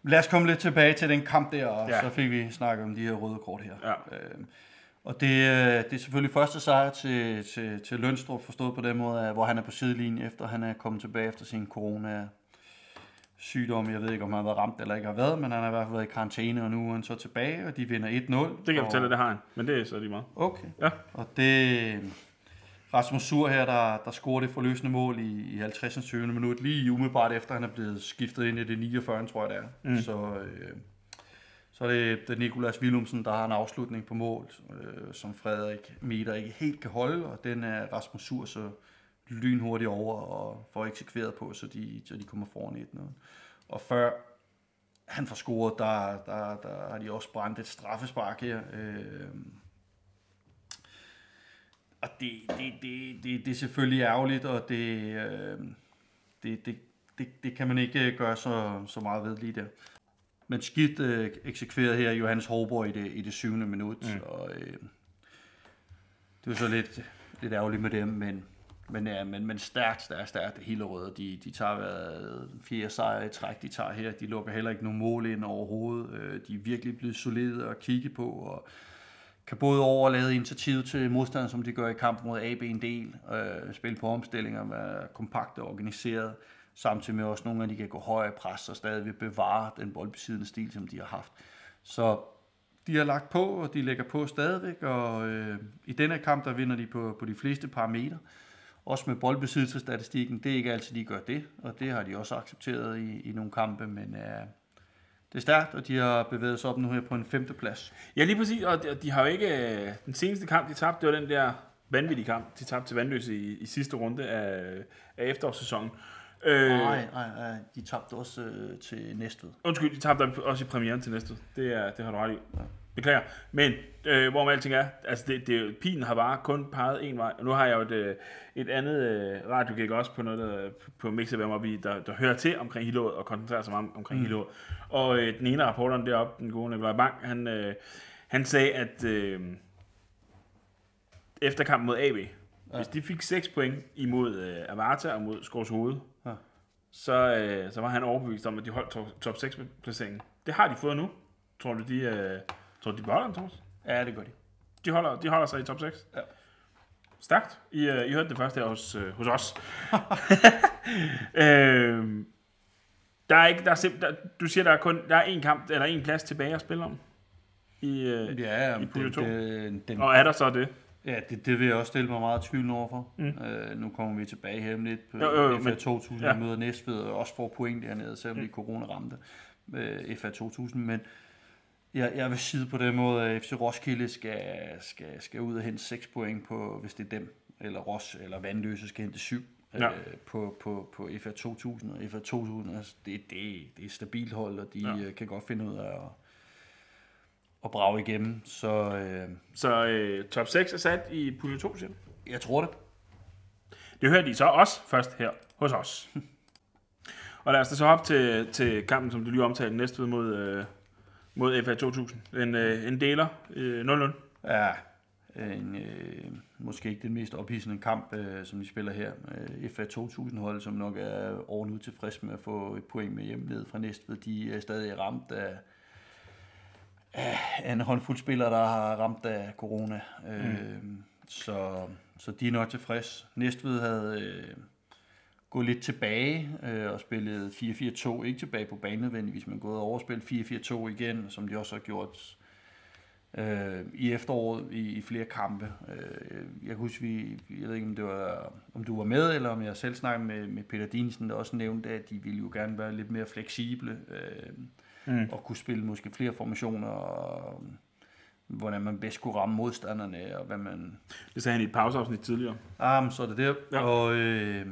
Lad os komme lidt tilbage til den kamp der, og ja. så fik vi snakket om de her røde kort her. Ja. Øhm, og det, det er selvfølgelig første sejr til, til, til Lønstrup, forstået på den måde, hvor han er på sidelinjen, efter han er kommet tilbage efter sin corona sygdom. Jeg ved ikke, om han har været ramt eller ikke har været, men han har i hvert fald været i karantæne, og nu er han så tilbage, og de vinder 1-0. Det kan jeg og... fortælle, det har han, men det er så lige meget. Okay. Ja. Og det, Rasmus Sur her, der, der scorer det forløsende mål i, i 50. 20. minut, lige umiddelbart efter han er blevet skiftet ind i det 49, tror jeg det er. Mm. Så, øh, så er det, det Nikolas Willumsen, der har en afslutning på mål, øh, som Frederik Meter ikke helt kan holde, og den er Rasmus Sur så lynhurtigt over og får eksekveret på, så de, så de kommer foran 1 -0. Og før han får scoret, der, der, der har de også brændt et straffespark her. Øh, og det, det, det, det, det er selvfølgelig ærgerligt, og det, øh, det, det, det, det kan man ikke gøre så, så meget ved lige der. Men skidt øh, eksekveret her Johannes Hårborg i det, i det syvende minut, mm. og øh, det var så lidt, lidt ærgerligt med dem, men, men, ja, men, men stærkt, stærkt, stærkt hele røde. De, de tager hvad, fire sejre i træk, de tager her. De lukker heller ikke nogen mål ind overhovedet. Øh, de er virkelig blevet solide at kigge på, og kan både overlade initiativet til modstanderen, som de gør i kampen mod AB en del, øh, spille på omstillinger, være kompakt og organiseret, samtidig med også nogle af de kan gå højere pres og stadig bevare den boldbesiddende stil, som de har haft. Så de har lagt på, og de lægger på stadigvæk, og øh, i denne kamp, der vinder de på, på de fleste parametre. Også med boldbesiddelsesstatistikken, det er ikke altid, de gør det, og det har de også accepteret i, i nogle kampe, men øh, det er stærkt, og de har bevæget sig op nu her på en femteplads. Ja, lige præcis, og de, de har jo ikke... Øh, den seneste kamp, de tabte, det var den der vanvittige kamp. De tabte til Vandløse i, i sidste runde af, af efterårssæsonen. Øh, nej, nej, nej, de tabte også øh, til Næstved. Undskyld, de tabte også i premieren til Næstved. Det, er, det har du ret i. Ja. Beklager. Men øh, hvor man alting er, altså det, det, pilen har bare kun peget en vej. Og nu har jeg jo et, øh, et andet øh, radiogig også på noget, der, på Mixerværm op i, der, der hører til omkring Hilået og koncentrerer sig om, omkring mm. Hilået. Og øh, den ene af rapporterne deroppe, den gode Nikolaj Bang, han, øh, han sagde, at øh, efter kampen mod AB, ja. hvis de fik 6 point imod øh, Avarta og mod Skors Hoved, ja. så, øh, så var han overbevist om, at de holdt top, top 6 placeringen. Det har de fået nu. Tror du, de... Øh, Tror du, de beholder den, Thomas? Ja, det gør de. De holder, de holder sig i top 6? Ja. Stærkt. I, uh, I hørte det først her hos, uh, hos os. øh, der er ikke, der er simp- der, du siger, der er kun der er en kamp, eller en plads tilbage at spille om i, uh, ja, i pulje 2. Den, den, og er der så det? Ja, det, det vil jeg også stille mig meget tvivl overfor. Mm. Uh, nu kommer vi tilbage her om lidt på jo, jo, FA 2000, ja. møder Næstved, og også får point dernede, selvom mm. de corona ramte uh, FA 2000, men jeg, jeg vil sige på den måde, at FC Roskilde skal, skal, skal ud og hente 6 point på, hvis det er dem, eller Ros eller Vandløse skal hente 7 ja. øh, på, på, på FA 2000. Og FA 2000, altså, det, det, det er stabilt hold, og de ja. Øh, kan godt finde ud af at, at brage igennem. Så, øh, så øh, top 6 er sat i pulje 2, siger Jeg tror det. Det hører de så også først her hos os. og lad os da så op til, til kampen, som du lige omtalte næste mod, øh, mod FA 2000. En, øh, en deler, øh, 0-0. Ja, en, øh, måske ikke den mest ophidsende kamp, øh, som vi spiller her. Øh, FA 2000-hold, som nok er ovenud tilfreds med at få et point med hjem ned fra Næstved, de er stadig ramt af, af en håndfuld spillere, der har ramt af corona. Øh, mm. så, så de er nok tilfreds. Næstved havde... Øh, gået lidt tilbage øh, og spillet 4-4-2, ikke tilbage på banen nødvendigvis, men gået over og spillet 4-4-2 igen, som de også har gjort øh, i efteråret i, i flere kampe. Øh, jeg kan huske, vi, jeg ved ikke, om, det var, om du var med, eller om jeg selv snakkede med, med Peter Dinesen, der også nævnte, at de ville jo gerne være lidt mere fleksible øh, mm. og kunne spille måske flere formationer og hvordan man bedst kunne ramme modstanderne, og hvad man... Det sagde han i et pauseafsnit tidligere. Ah, så er det det. Ja. Og, øh,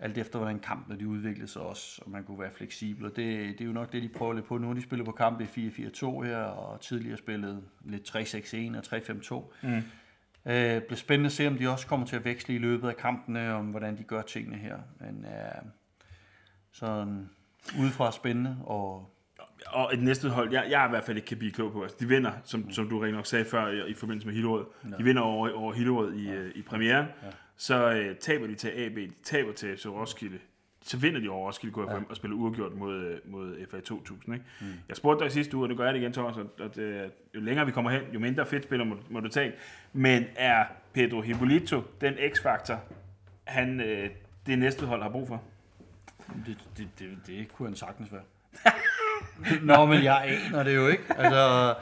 alt efter hvordan kampen de udviklede sig også, og man kunne være fleksibel. Og det, det er jo nok det, de prøver lidt på. Nu de spillet på kampe i 4-4-2 her, og tidligere spillet lidt 3-6-1 og 3-5-2. Mm. Øh, bliver spændende at se, om de også kommer til at veksle i løbet af kampene, om hvordan de gør tingene her. Men øh, sådan udefra spændende, og og et næste hold, jeg, jeg i hvert fald ikke kan blive klog på. Altså, de vinder, som, som du rent nok sagde før i, i forbindelse med Hillerød. Ja. De vinder over, over Hillerød i, ja. i premieren. Ja. Så øh, taber de til AB, de taber til FC Roskilde. Så vinder de over Roskilde KFM ja. og spiller uafgjort mod, øh, mod FA 2000. Ikke? Mm. Jeg spurgte dig i sidste uge, og det gør jeg det igen, Thomas, at, at jo længere vi kommer hen, jo mindre fedt spiller må, må du tage. Men er Pedro Hippolito den x-faktor, han øh, det næste hold har brug for? Det, det, det, det kunne han sagtens være. Nå, men jeg aner det jo ikke. Altså,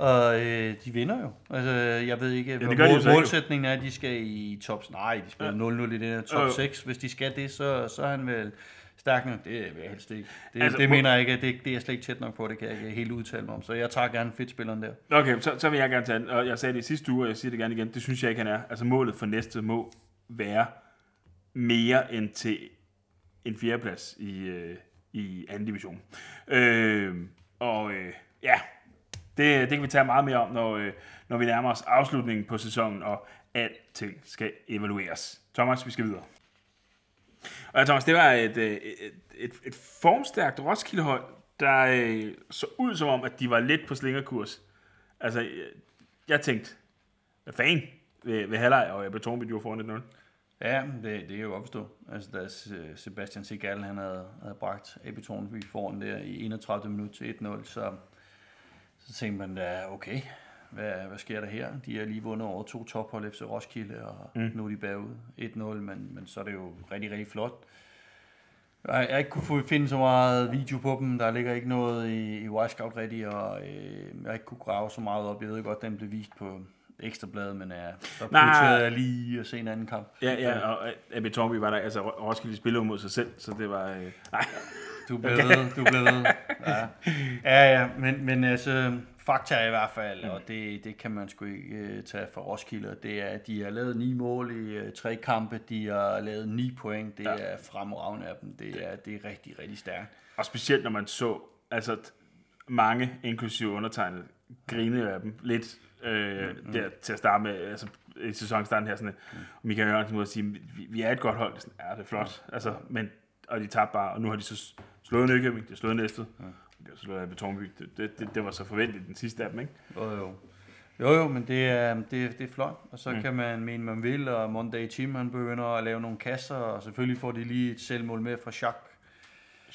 og øh, de vinder jo. Altså, jeg ved ikke, ja, hvor mål, målsætningen er, at de skal i top... Nej, de spiller ja. 0-0 i den her top øh. 6. Hvis de skal det, så, så er han vel stærk nok. Det vil jeg helst ikke. Det, altså, det mener jeg ikke. Det, det er slet ikke tæt nok på. Det kan jeg ikke helt udtale mig om. Så jeg tager gerne fedtspilleren der. Okay, så, så vil jeg gerne tage den. Og jeg sagde det i sidste uge, og jeg siger det gerne igen. Det synes jeg ikke, han er. Altså målet for næste må være mere end til en fjerdeplads i, øh, i anden division. Øh, og øh, ja, det, det kan vi tage meget mere om, når, øh, når vi nærmer os afslutningen på sæsonen, og alting skal evalueres. Thomas, vi skal videre. Og ja, Thomas, det var et, øh, et, et, et formstærkt Roskilde-hold, der øh, så ud som om, at de var lidt på slingerkurs. Altså, øh, jeg tænkte, hvad fanden ved, ved halvleg, og jeg betoner, at de var foran 1-0. Ja, det, det er jo opstå. Altså, da øh, Sebastian Segal, han havde, havde bragt AB Tornby foran der i 31 minutter til 1-0, så, så tænkte man da, okay, hvad, hvad sker der her? De har lige vundet over to tophold FC Roskilde, og mm. nu er de bagud 1-0, men, men så er det jo rigtig, rigtig flot. Jeg, jeg ikke kunne finde så meget video på dem. Der ligger ikke noget i, i Wisecout Ready, og øh, jeg har ikke kunne grave så meget op. Jeg ved godt, den blev vist på, ekstrabladet, men er der prioriterede jeg lige at se en anden kamp. Ja, ja, og AB Torby var der, altså Roskilde spillede mod sig selv, så det var... Øh, nej. Du blev ved, du blev ved. Ja, ja, ja men, men altså, fakta er i hvert fald, og det, det kan man sgu ikke uh, tage for Roskilde, det er, at de har lavet ni mål i uh, tre kampe, de har lavet ni point, det ja. er fremragende af dem, det er, det er rigtig, rigtig stærkt. Og specielt når man så, altså mange, inklusive undertegnet, grine af dem lidt øh, mm. der, til at starte med, altså i sæsonstarten her, sådan, mm. Michael Jørgensen må sige, vi, vi er et godt hold, sådan, ja, det er flot, altså, men, og de tabte bare, og nu har de så slået Nykøbing, de har slået Næstved, ja. de har slået Betonby, det, det, det, det, var så forventet den sidste af dem, ikke? Jo, jo. Jo, jo, men det er, det, det er flot, og så mm. kan man mene, man vil, og Monday Team, han begynder at lave nogle kasser, og selvfølgelig får de lige et selvmål med fra Jacques.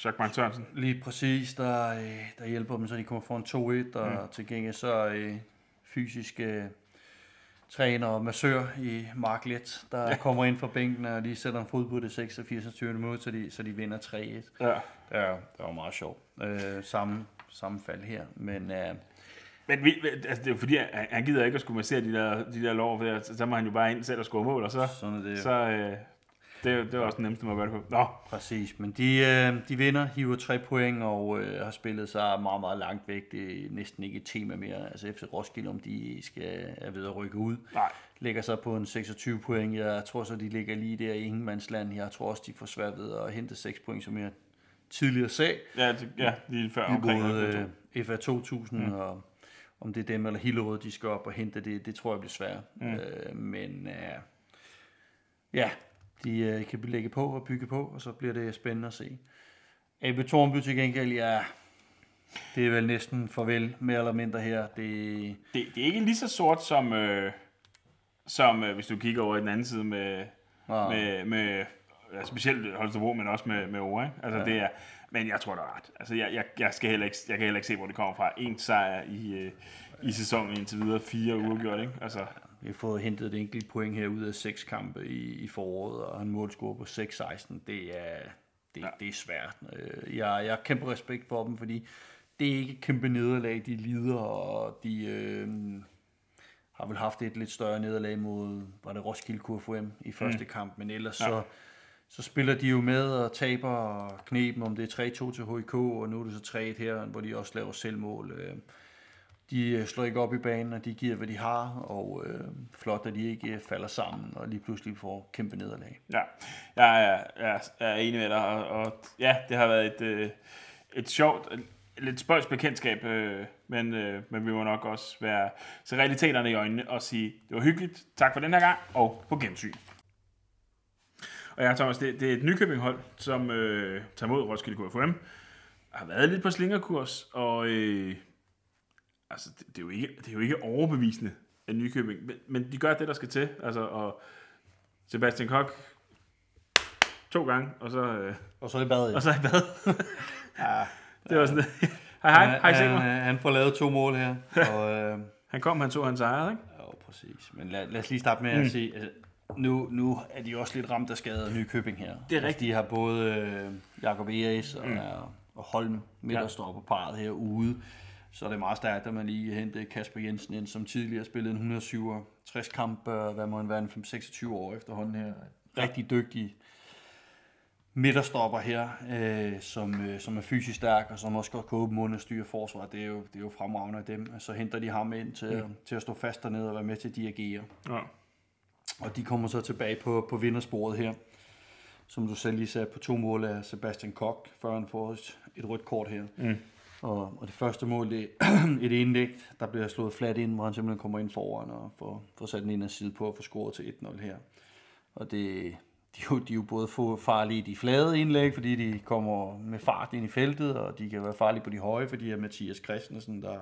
Jacques Mark Sørensen. Lige præcis, der, øh, der hjælper dem, så de kommer foran 2-1, og mm. til gengæld så øh, fysiske træner og massør i Mark Let, der ja. kommer ind fra bænken og lige sætter en fod på det 86. minutter, så de, så de vinder 3-1. Ja. ja. Det var meget sjovt. Øh, samme, samme fald her, men... Øh, men vi, altså det er fordi, han, han gider ikke at skulle massere de der, de der lov, for så må han jo bare ind selv og score mål, og så, Sådan er det. så, øh, det, det var også den nemmeste måde at gøre det på. Nå. Præcis, men de, øh, de vinder, hiver tre point og øh, har spillet sig meget, meget langt væk. Det er næsten ikke et tema mere. Altså FC Roskilde, om de skal er ved at rykke ud. Nej. Ligger så på en 26 point. Jeg tror så, de ligger lige der i ingenmandsland. Jeg tror også, de får svært ved at hente 6 point, som jeg tidligere sagde. Ja, det, ja lige før omkring. Både øh, FA 2000 mm. og om det er dem eller Hillerød, de skal op og hente det, det tror jeg bliver svært. Mm. Øh, men øh, ja, de øh, kan lægge på og bygge på, og så bliver det spændende at se. AB Tornby til gengæld, ja, det er vel næsten farvel, mere eller mindre her. Det, det, det er ikke lige så sort som, øh, som øh, hvis du kigger over i den anden side med, ah. med, med ja, specielt Holstebro, men også med, med Ore. Altså, ja. det er, men jeg tror, der er ret. Altså, jeg, jeg, jeg, skal heller ikke, jeg kan heller ikke se, hvor det kommer fra. En sejr i, øh, i sæsonen indtil videre, fire uger gjort, ikke? Altså, fået hentet et enkelt point her ud af seks kampe i, i foråret, og en målscore på 6-16. Det er, det, ja. det er svært. Øh, jeg, jeg har kæmpe respekt for dem, fordi det er ikke et kæmpe nederlag, de lider, og de øh, har vel haft et lidt større nederlag mod, var det Roskilde KFM i første mm. kamp, men ellers ja. så, så spiller de jo med og taber og knepen, om det er 3-2 til HIK, og nu er det så 3-1 her, hvor de også laver selvmål. Øh, de øh, slår ikke op i banen, og de giver, hvad de har, og øh, flot, at de ikke øh, falder sammen, og lige pludselig får kæmpe nederlag. Ja, jeg er, jeg er enig med dig, og, og ja, det har været et, øh, et sjovt, lidt spøjs bekendtskab, øh, men, øh, men vi må nok også være så realiteterne i øjnene og sige, det var hyggeligt, tak for den her gang, og på gensyn. Og ja, Thomas, det, det er et Nykøbing-hold, som øh, tager mod Roskilde KFM. har været lidt på slingerkurs, og øh, altså, det, det, er jo ikke, det er jo ikke overbevisende af Nykøbing, men, men de gør det, der skal til. Altså, og Sebastian Koch to gange, og så, øh, Og så i bad, og så er jeg bad. ja. det var sådan Hej, hej, har I set han, han får lavet to mål her. Og, øh, Han kom, han tog hans ejer, ikke? jo, præcis. Men lad, lad os lige starte med mm. at se. Altså, nu, nu er de også lidt ramt af skader Nykøbing her. Det er Altså, rigtigt. De har både øh, Jakob Eris og, mm. og Holm midterstopper parret herude. Så er det meget stærkt, at man lige hente Kasper Jensen ind, som tidligere spillede en 167 kamp, øh, hvad må han være, en 26 år efterhånden her. Rigtig dygtig midterstopper her, øh, som, øh, som er fysisk stærk, og som også godt kan åbne munden og styre forsvar. Det er jo, det er jo fremragende af dem. Så henter de ham ind til, mm. til at stå fast dernede og være med til at dirigere. Ja. Og de kommer så tilbage på, på vindersporet her. Som du selv lige sagde, på to mål af Sebastian Koch, før han får et, et rødt kort her. Mm. Og, og det første mål, det er et indlæg, der bliver slået fladt ind, hvor han simpelthen kommer ind foran og får, får sat den af side på og får scoret til 1-0 her. Og det, de, er jo, de er jo både få farlige i de flade indlæg, fordi de kommer med fart ind i feltet, og de kan være farlige på de høje, fordi er Mathias Christensen, der,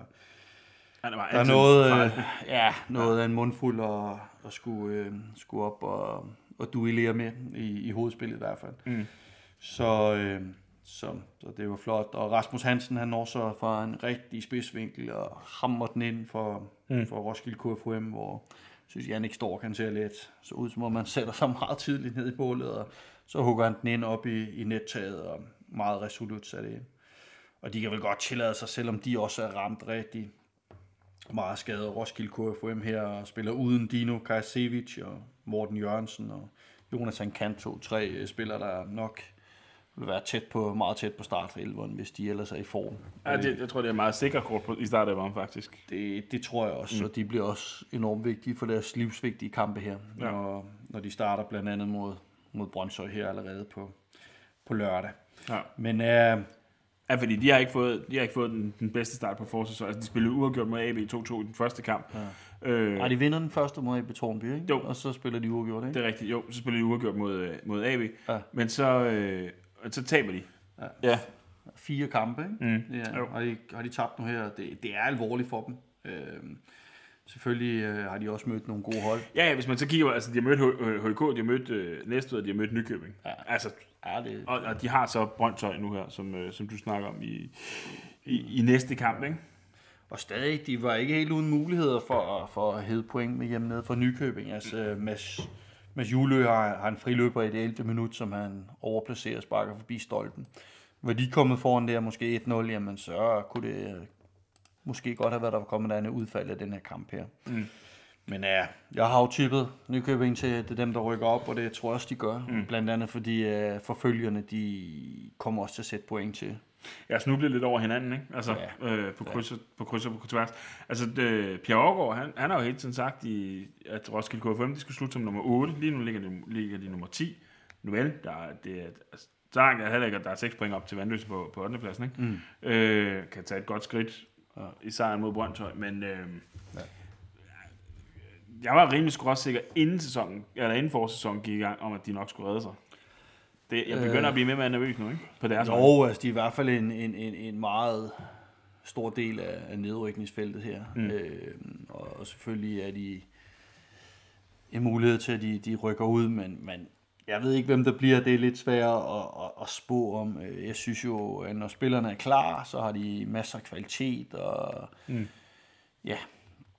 Han var der er noget, farlig. øh, ja, noget af en mundfuld at, at skulle, øh, skulle op og, og duellere med i, i hovedspillet i hvert fald. Mm. Så, øh, så, så det var flot. Og Rasmus Hansen, han når så fra en rigtig spidsvinkel og hammer den ind for, mm. for Roskilde KFUM, hvor jeg synes, Jannik Stork, han ser lidt så ud, som om man sætter sig meget tidligt ned i bålet, og så hugger han den ind op i, i nettaget, og meget resolut sat ind. Og de kan vel godt tillade sig, selvom de også er ramt rigtig meget skadet. Roskilde KFUM her og spiller uden Dino Kajsevic og Morten Jørgensen og Jonathan Kanto, tre øh, spillere, der nok vil være tæt på, meget tæt på start for 11'eren, hvis de ellers er i form. Ja, det, jeg tror, det er meget sikker kort på, i starten af faktisk. Det, det tror jeg også, mm. og de bliver også enormt vigtige for deres livsvigtige kampe her, Ja. når, når de starter blandt andet mod, mod Brøndshøj her allerede på, på lørdag. Ja. Men øh, Ja, fordi de har ikke fået, de har ikke fået den, den bedste start på forsæsonen. Altså, de spillede uafgjort mod AB 2-2 i den første kamp. Ja. Øh, nej, de vinder den første mod AB Tornby, ikke? Jo. og så spiller de uafgjort, ikke? det er rigtigt. Jo, så spillede de uafgjort mod, øh, mod AB. Ja. Men så, øh, så taber de. Ja. ja. Fire kampe, ikke? Mm. Ja, har, de, har de tabt nu her? Det, det er alvorligt for dem. Øh, selvfølgelig øh, har de også mødt nogle gode hold. Ja, ja, hvis man så kigger, altså de har mødt HK, de har mødt øh, Næstved, og de har mødt Nykøbing. Ja. Altså, Ja, det, og, og de har så Brøndshøj nu her, som, øh, som du snakker om i, i, i næste kamp, ikke? Og stadig, de var ikke helt uden muligheder for, for at hæve point med hjemme nede fra Nykøbing. Altså, Mads, Mads Julø har, har en friløber i det 11. minut, som han overplacerer og sparker forbi stolpen. Var de kommet foran der, måske 1-0, jamen så kunne det øh, måske godt have været, der var kommet et andet udfald af den her kamp her. Mm. Men ja, jeg har jo tippet Nykøbing til, det er dem, der rykker op, og det tror jeg også, de gør. Mm. Blandt andet fordi uh, forfølgerne, de kommer også til at sætte point til. Jeg snublede lidt over hinanden, ikke? Altså, ja. øh, på, kryds, på kryds og på tværs. Altså, det, Pierre Aargaard, han, han har jo hele tiden sagt, i, at Roskilde KFM, de skulle slutte som nummer 8. Lige nu ligger de, ligger de nummer 10. Nu vel, der, er- det altså, så langt er heller ikke, at der er 6 point op til Vandløse på, på 8. pladsen, ikke? Mm. Øh, kan tage et godt skridt i sejren mod Brøndshøj, men øh, ja. jeg var rimelig skråsikker inden sæsonen, eller inden forsæsonen gik i gang, om at de nok skulle redde sig. Det, jeg begynder Øh. at blive mere og mere nervøs nu, ikke? På deres. Jo, altså de er i hvert fald en, en, en, en meget stor del af, af nedrykningsfeltet her. Mm. Øh, og, og selvfølgelig er de en mulighed til, at de, de rykker ud, men, men jeg ved ikke, hvem der bliver. Det er lidt svært at, at, at spå om. Øh, Jeg synes jo, at når spillerne er klar, så har de masser af kvalitet, og Mm. ja,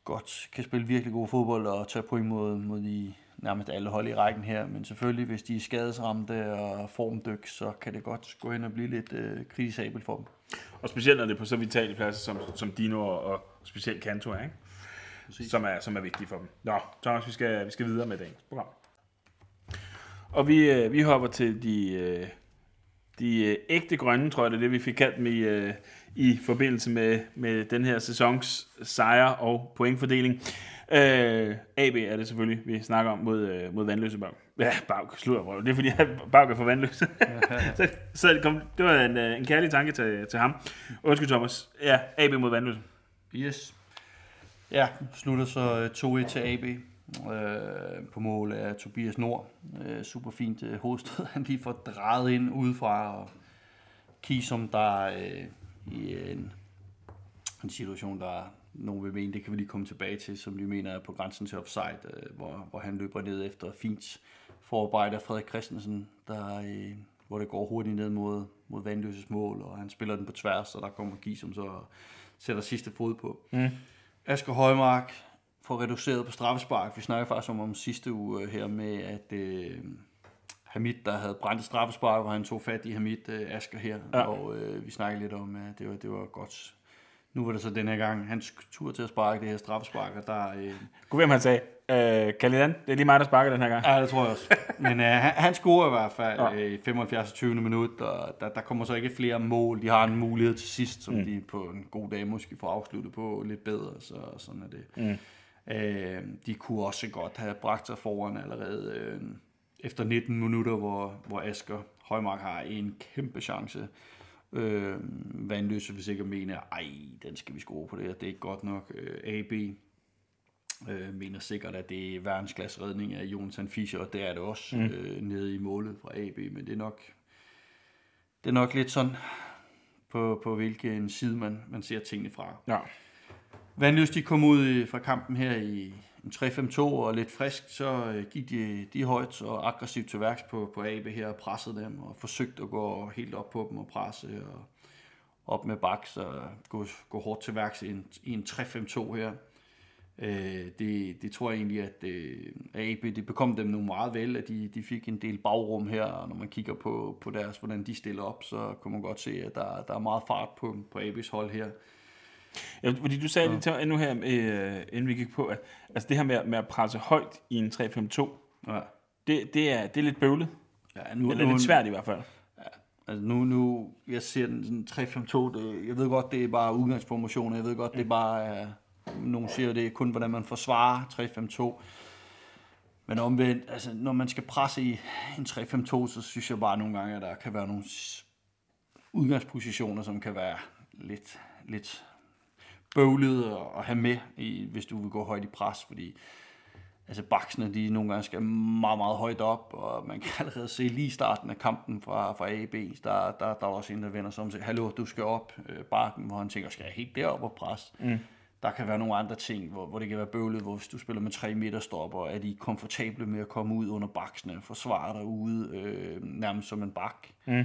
godt kan spille virkelig god fodbold og tage point mod, mod de nærmest alle hold i rækken her. Men selvfølgelig, hvis de er skadesramte og formdyk, så kan det godt gå hen og blive lidt øh, kritisabelt for dem. Og specielt når det er på så vitale pladser som, som Dino og, og specielt Kanto er, ikke? Præcis. Som, er, som er vigtige for dem. Nå, Thomas, vi skal, vi skal videre med dagens program. Og vi, øh, vi hopper til de, øh, de øh, ægte grønne, tror jeg, det er det, vi fik kaldt dem i, øh, i forbindelse med, med den her sæsons sejre og pointfordeling. Øh, AB er det selvfølgelig, vi snakker om mod, øh, mod Vandløse Bag. Ja, Bag, slutter røv. Det er fordi, at Bag er for Vandløse. så, så det, kom, det var en, øh, en kærlig tanke til, til ham. Undskyld, Thomas. Ja, AB mod Vandløse. Yes. Ja, slutter så øh, 2-1 til AB øh, på mål af Tobias Nord. Øh, super fint øh, hovedstød, han lige får drejet ind udefra og Kisum, der øh, i en, en situation, der nogen vil mene, det kan vi lige komme tilbage til, som de mener er på grænsen til offside, øh, hvor, hvor han løber ned efter fint forarbejde af Frederik Christensen, der, øh, hvor det går hurtigt ned mod, mod Vandløses mål, og han spiller den på tværs, og der kommer Kisum så sætter sidste fod på. Mm. Asger Højmark får reduceret på straffespark. Vi snakker faktisk om, om sidste uge øh, her med, at øh, Hamid, der havde brændt straffespark, hvor han tog fat i Hamid øh, Asger her, ja. og øh, vi snakkede lidt om, at det var, det var godt. Nu var det så den her gang hans tur til at sparke det her straffespark, og der... Øh, Gud, hvem han sagde, øh, Kalidan, det er lige mig, der sparker den her gang. Ja, det tror jeg også. Men øh, han, han scorer i hvert fald ja. øh, i 75. 20. minut, og der, der kommer så ikke flere mål. De har en mulighed til sidst, som mm. de på en god dag måske får afsluttet på lidt bedre, så sådan er det. Mm. Øh, de kunne også godt have bragt sig foran allerede øh, efter 19 minutter, hvor, hvor Asker Højmark har en kæmpe chance. Øh, Vandløse vil sikkert mene, ej, den skal vi score på det her, det er ikke godt nok. Øh, AB øh, mener sikkert, at det er verdensklasse redning af Jonathan Fischer, og det er det også mm. øh, nede i målet fra AB, men det er nok, det er nok lidt sådan, på, på hvilken side man, man ser tingene fra. Ja. Vandløs, de kom ud fra kampen her i 3-5-2 og lidt frisk, så øh, gik de, de højt og aggressivt til værks på, på AB her og pressede dem og forsøgte at gå helt op på dem og presse og op med baks og gå, gå hårdt til værks i en, i en 3-5-2 her. Øh, det, det tror jeg egentlig, at øh, AB det bekom dem nu meget vel, at de, de fik en del bagrum her, og når man kigger på, på deres, hvordan de stiller op, så kan man godt se, at der, der er meget fart på, på AB's hold her. Ja, fordi du sagde ja. det til nu her, øh, inden vi gik på, at altså det her med, med at presse højt i en 3-5-2, ja. det, det, er, det er lidt bøvlet. Ja, nu, Eller nu, lidt svært i hvert fald. Ja, altså nu, nu, jeg ser den 3-5-2, det, jeg ved godt, det er bare udgangsformation, jeg ved godt, det er bare, uh, nogen siger, det er kun, hvordan man forsvarer 3-5-2. Men omvendt, altså, når man skal presse i en 3-5-2, så synes jeg bare nogle gange, at der kan være nogle udgangspositioner, som kan være lidt, lidt bøvlet at have med, i, hvis du vil gå højt i pres, fordi altså baksene, de nogle gange skal meget, meget højt op, og man kan allerede se lige starten af kampen fra, fra A B, der, der, der er også en, der vender sig om og siger, hallo, du skal op øh, bakken, hvor han tænker, skal jeg helt derop og pres? Mm. Der kan være nogle andre ting, hvor, hvor det kan være bøvlet, hvor hvis du spiller med 3 meter stopper, er de komfortable med at komme ud under baksene, forsvare dig ude øh, nærmest som en bak. Mm.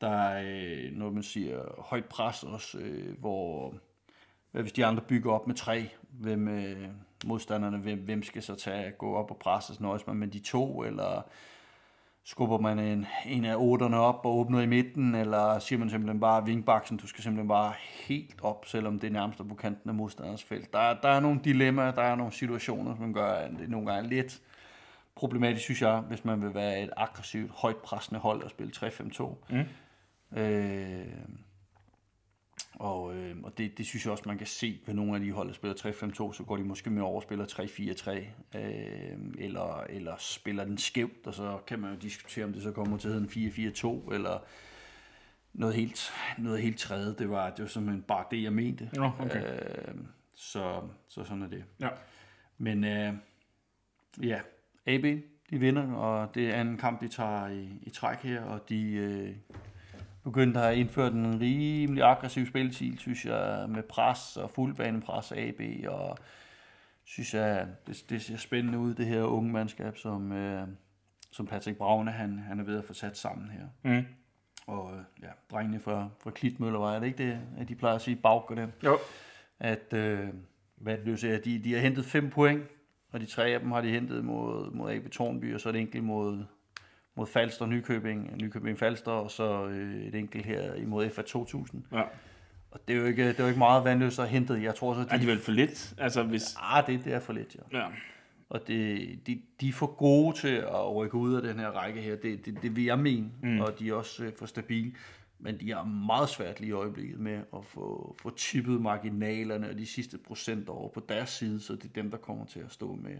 Der er, øh, når man siger, højt pres også, øh, hvor hvis de andre bygger op med tre? Hvem øh, modstanderne, hvem, hvem skal så tage gå op og presse? Nøjes man med de to, eller skubber man en, en af otterne op og åbner i midten, eller siger man simpelthen bare vingbaksen, du skal simpelthen bare helt op, selvom det er nærmest på kanten af modstanders felt. Der, der er nogle dilemmaer, der er nogle situationer, som gør, at det nogle gange er lidt problematisk, synes jeg, hvis man vil være et aggressivt, højt pressende hold og spille 3-5-2. Mm. Øh, og, øh, og det, det synes jeg også, man kan se ved nogle af de hold, der spiller 3-5-2, så går de måske med over og spiller 3-4-3, øh, eller, eller spiller den skævt, og så kan man jo diskutere, om det så kommer til at hedde en 4-4-2, eller noget helt, noget helt tredje. Det var, det var simpelthen bare det, jeg mente. Ja, okay. øh, så, så sådan er det. Ja. Men øh, ja, AB, de vinder, og det er en kamp, de tager i, i træk her, og de... Øh, begyndt at have indført en rimelig aggressiv spilstil, synes jeg, med pres og fuldbanepres AB, og synes jeg, det, det ser spændende ud, det her unge mandskab, som, øh, som Patrick Braune, han, han er ved at få sat sammen her. Mm. Og øh, ja, drengene fra, fra Klitmøller, var det ikke det, at de plejer at sige bag og dem? Jo. At, øh, hvad det siger, de, de har hentet fem point, og de tre af dem har de hentet mod, mod AB Tornby, og så et enkelt mod, mod Falster, Nykøbing, Nykøbing Falster, og så øh, et enkelt her imod FA 2000. Ja. Og det er jo ikke, det er jo ikke meget vandløst at hente. Jeg tror så, de, er de vel for lidt? Altså, hvis... Ja, det, det er for lidt, ja. ja. Og det, de, de er for gode til at rykke ud af den her række her. Det, det, det vil jeg mene. Mm. Og de er også øh, for stabile. Men de har meget svært lige i øjeblikket med at få, få tippet marginalerne og de sidste procent over på deres side, så det er dem, der kommer til at stå med,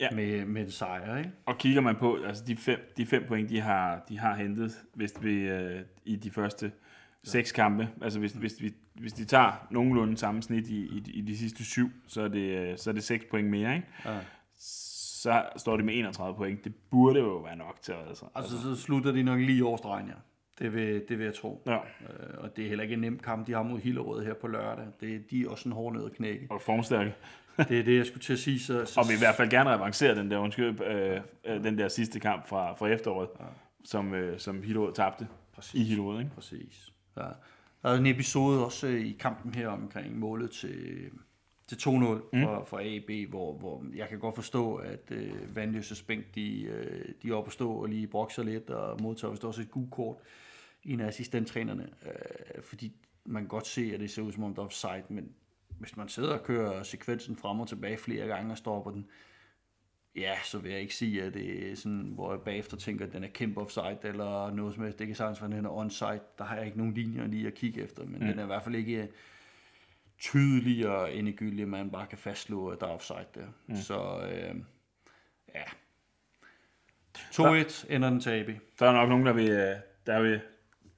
ja. med, med en sejr. Ikke? Og kigger man på altså de, fem, de fem point, de har, de har hentet hvis vi, uh, i de første ja. seks kampe, altså hvis, hvis, vi, hvis de tager nogenlunde samme snit i, i, i de sidste syv, så er det, øh, så er det seks point mere. Ikke? Ja. Så står det med 31 point. Det burde jo være nok til at. Altså, altså så slutter de nok lige over stregen, ja. Det vil, det vil jeg tro. Ja. Øh, og det er heller ikke en nem kamp, de har mod Hillerød her på lørdag. Det, de er også en hård nød at knække. Og formstærke. Det er det, jeg skulle til at sige. Så, så Og vi i hvert fald gerne revancere den der, undskyld, øh, øh, den der sidste kamp fra, fra efteråret, ja. som, øh, som Hillerød tabte Præcis. i Hillerød, ikke? Præcis. Ja. Der er en episode også øh, i kampen her omkring målet til, til 2-0 mm. for, for AB, hvor, hvor jeg kan godt forstå, at øh, Vandløses bænk, de, øh, de er oppe at stå og lige brokser lidt, og modtager vist også et gult kort. En af assistenttrænerne, øh, fordi man kan godt se, at det ser ud som om, der er offside, men hvis man sidder og kører sekvensen frem og tilbage flere gange og stopper den, ja, så vil jeg ikke sige, at det er sådan, hvor jeg bagefter tænker, at den er kæmpe offside, eller noget som helst. Det kan sagtens være, at den er onside. Der har jeg ikke nogen linjer lige at kigge efter, men mm. den er i hvert fald ikke tydelig og endegyldig, at man bare kan fastslå, at der er offside der. Mm. Så øh, ja. 2-1 ender den AB. Der er nok nogen, der vil, øh, der vil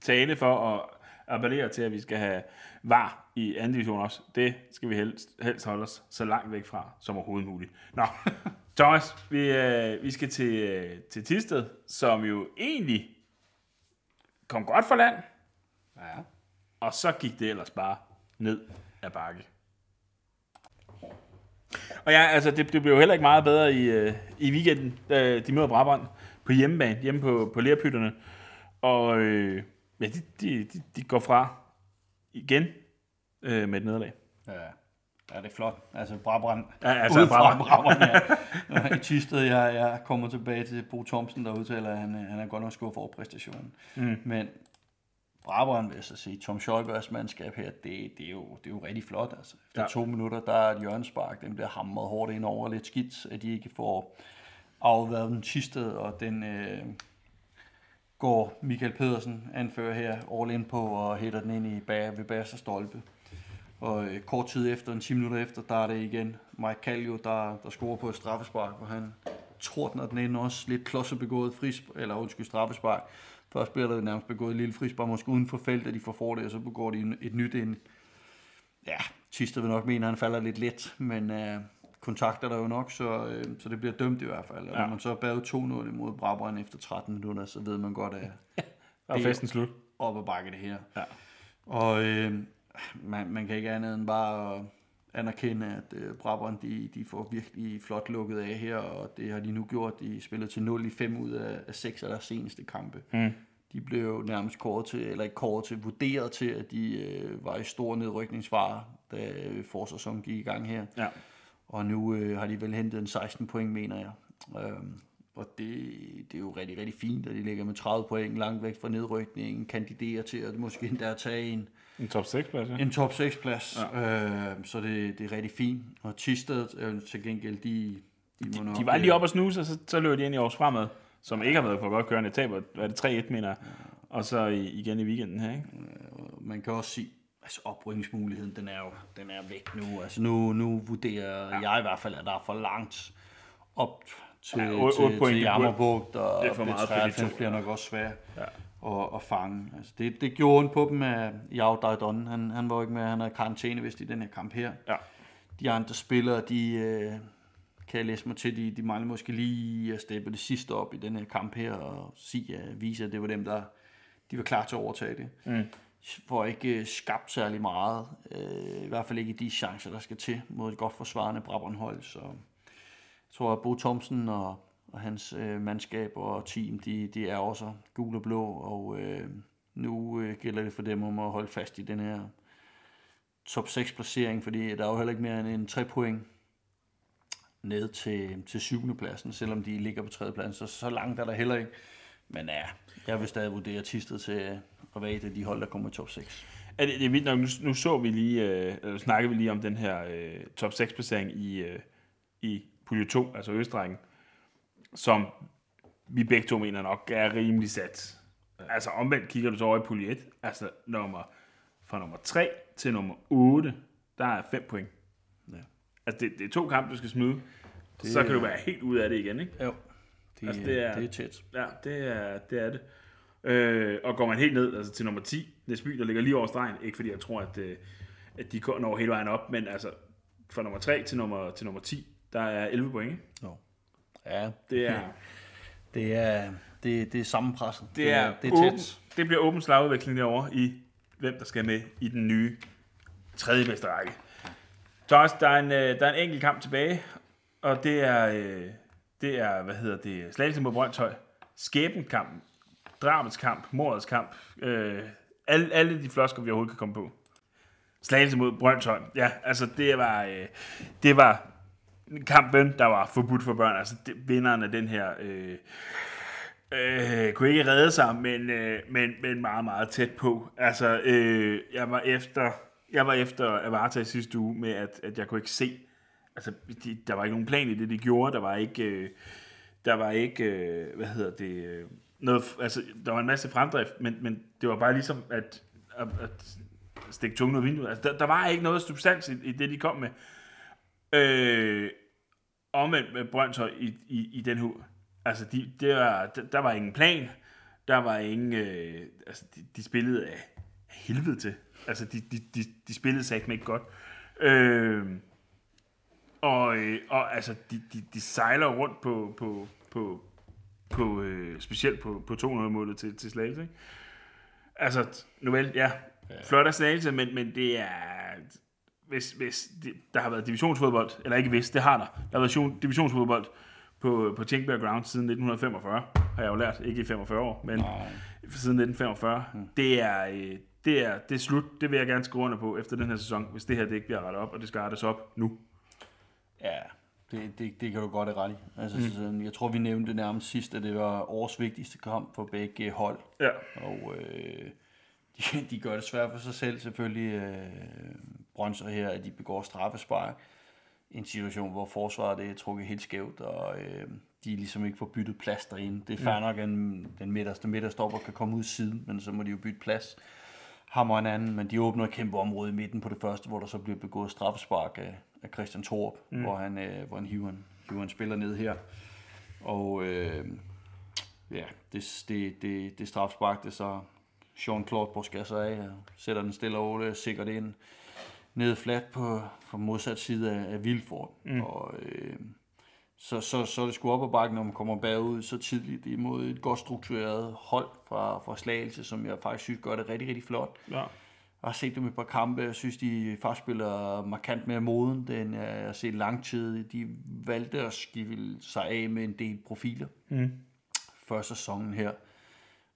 tale for at appellere til, at vi skal have var i anden division også. Det skal vi helst, helst holde os så langt væk fra som overhovedet muligt. Nå, Thomas, vi, øh, vi skal til, øh, til Tisted, som jo egentlig kom godt for land, Ja. og så gik det ellers bare ned ad bakke. Og ja, altså, det, det blev jo heller ikke meget bedre i, øh, i weekenden, da de møder Brabrand på hjemmebane, hjemme på, på Lerpytterne. Og øh, ja, de, de, de, de går fra igen øh, med et nederlag. Ja. Ja, det er flot. Altså Brabrand. Ja, altså, Udefra Brabrand. Brabrand, ja. I Tisted, jeg, jeg kommer tilbage til Bo Thomsen, der udtaler, at han, han er godt nok skuffet over præstationen. Mm. Men Brabrand, vil jeg så sige, Tom Scholgers mandskab her, det, det, er jo, det er jo rigtig flot. Altså. Efter ja. to minutter, der er et hjørnespark, den bliver hamret hårdt ind over. Lidt skidt, at de ikke får afværet den Tisted, og den øh, går Michael Pedersen, anfører her, all in på og hætter den ind i bag, ved bagerste stolpe. Og øh, kort tid efter, en 10 minutter efter, der er det igen Mike Kallio, der, der scorer på et straffespark, hvor han tordner den ind også lidt klodset begået frispark, eller undskyld straffespark. Først bliver der nærmest begået et lille frispark, måske uden for feltet, de får for det, og så begår de et nyt ind. Ja, Tister vil nok mene, at han falder lidt let, men øh, kontakter der jo nok, så, øh, så det bliver dømt i hvert fald. Og Ja. når man så er bagud 2-0 imod Brabrand efter 13 minutter, så ved man godt, at er Det- festen slut. op ad bakke det her. Ja. Og øh, man, man kan ikke andet end bare at anerkende, at øh, Brabrand de, de får virkelig flot lukket af her, og det har de nu gjort. De spillede til 0 i 5 ud af, af 6 af deres seneste kampe. Mm. De blev jo nærmest kåret til, eller ikke kåret til, vurderet til, at de øh, var i stor nedrykningsfare, da øh, forsæsonen gik i gang her. Ja. Og nu øh, har de vel hentet en 16 point, mener jeg. Øhm, og det, det er jo rigtig, rigtig fint, at de ligger med 30 point langt væk fra nedrykningen, kandiderer til at måske endda tage en, En top 6 plads, ja. en top 6 plads. Ja. Øh, så det, det er rigtig fint. Og Tisted øh, til gengæld, de, de nok... De var lige op og snuse, og så, så løb de ind i års fremad, som ikke har været for godt kørende. Taber, er det, 3-1, mener jeg. Og så igen i weekenden her, ikke? Øh, man kan også sige, altså oprykningsmuligheden, den er jo den er væk nu. Altså nu, nu vurderer ja. jeg i hvert fald, at der er for langt op til, Ja, ja, otte- til, otte point, til Jammerbugt, og det er for meget på de B93 to. bliver nok også svært Ja. At, at fange. Altså det, det gjorde ondt på dem af Jau Dajdon. Han, han var ikke med, han havde karantæne vist i den her kamp her. Ja. De andre spillere, de øh, kan jeg læse mig til, de, de mangler måske lige at steppe det sidste op i den her kamp her, og sige, at vise, at det var dem, der de var klar til at overtage det. Mm. Får ikke øh, skabt særlig meget, øh, i hvert fald ikke de chancer, der skal til mod et godt forsvarende Brabrandhold, så jeg tror, at Bo Thomsen og, og hans øh, mandskab og team, de, de er også gule og blå, og øh, nu øh, gælder det for dem om at holde fast i den her top 6 placering, fordi der er jo heller ikke mere end en 3 point ned til, til syvende pladsen, selvom de ligger på tredje pladsen, så, så langt er der heller ikke. Men ja, jeg vil stadig vurdere Tisted til øh, at være et af de hold, der kommer i top 6. Er det, det er vildt nok, nu, nu så vi lige, øh, eller snakkede vi lige om den her øh, top 6 placering i, øh, i pulje 2, altså Østrækken, som vi begge to mener nok er rimelig sat. Altså omvendt kigger du så over i pulje 1, altså nummer, fra nummer 3 til nummer 8, der er 5 point. Ja. Altså det, det er to kampe, du skal smide, det, så kan du være helt ud af det igen, ikke? Jo, det, Altså, det er- er, det er tæt. Ja, det er det. Er det. Øh, og går man helt ned altså til nummer 10, Næsby, der ligger lige over stregen, ikke fordi jeg tror, at, øh, at de når hele vejen op, men altså fra nummer 3 til nummer, til nummer 10, der er 11 point. ikke? Jo. Ja, Det er, Det er, det, det er sammenpresset. Det er, det er åben, tæt. det bliver åben slagudvikling derovre i, hvem der skal med i den nye tredje bedste række. Thomas, der er en, øh, der er en enkelt kamp tilbage, og det er, øh, det er hvad hedder det, Slagelse mod Brøndshøj. Skæbenkamp, drabets kamp, mordets kamp, øh, alle, alle de flosker, vi overhovedet kan komme på. Slagelse mod Brøndshøj. Ja, altså det var, øh, det var kampen, der var forbudt for børn. Altså det, vinderen af den her øh, øh, kunne ikke redde sig, men, øh, men, men meget, meget tæt på. Altså, øh, jeg var efter, jeg var efter Avarta i sidste uge med, at, at jeg kunne ikke se, altså, de, der var ikke nogen plan i det, de gjorde. Der var ikke, øh, der var ikke, øh, hvad hedder det, øh, noget, altså, der var en masse fremdrift, men, men det var bare ligesom at, at, at stikke tungen ud af vinduet. Altså, der, der var ikke noget substans i, i det, de kom med. Øh, omvendt med Brøndshøj i, i, i den her. Altså, de, det var, der, der var ingen plan. Der var ingen... Øh, altså, de, de spillede af helvede til. Altså, de, de, de, de spillede sig ikke godt. Øh, og, øh, og altså, de, de, de sejler rundt på, på, på, på øh, specielt på, på 200-målet til, til Slagelse, ikke? Altså, nu vel, ja, flot af Slagelse, men, men det er... Hvis, hvis det, der har været divisionsfodbold, eller ikke hvis, det har der. Der har været division- divisionsfodbold på, på Tinkberg Ground siden 1945, har jeg jo lært. Ikke i 45 år, men Nej. siden 1945. Mm. Det, er, øh, det, er, det er slut. Det vil jeg gerne skrive under på efter den her sæson, hvis det her det ikke bliver rettet op, og det skal rettes op nu. Ja, det, det, det kan du godt have ret i. Altså, mm. sådan, jeg tror, vi nævnte nærmest sidst, at det var årets vigtigste kamp for begge hold. Ja. Og øh, de, de gør det svært for sig selv selvfølgelig. Øh, Brøndshøj her, at de begår straffespark. En situation, hvor forsvaret det er trukket helt skævt, og øh, de ligesom ikke får byttet plads derinde. Det er fair nok, at den den midterste midterstopper kan komme ud siden, men så må de jo bytte plads. Hammer en anden, men de åbner et kæmpe område i midten på det første, hvor der så bliver begået straffespark af, af Christian Thorup, mm. hvor han, øh, hvor han hiver, en, hiver en spiller ned her. Og øh, ja, det, det, det, det straffespark, det så Jean-Claude Bosker sig af, og sætter den stille og roligt sikkert ind ned flat på, på modsat side af, af Vilfort. Mm. Og øh, så, så, så er det sgu op ad bakken, når man kommer bagud så tidligt imod et godt struktureret hold fra, fra Slagelse, som jeg faktisk synes gør det rigtig, rigtig flot. ja. Jeg har set dem et par kampe, jeg synes, de faktisk spiller markant mere moden, end jeg har set lang tid. De valgte at skifte sig af med en del profiler Mm. før sæsonen her.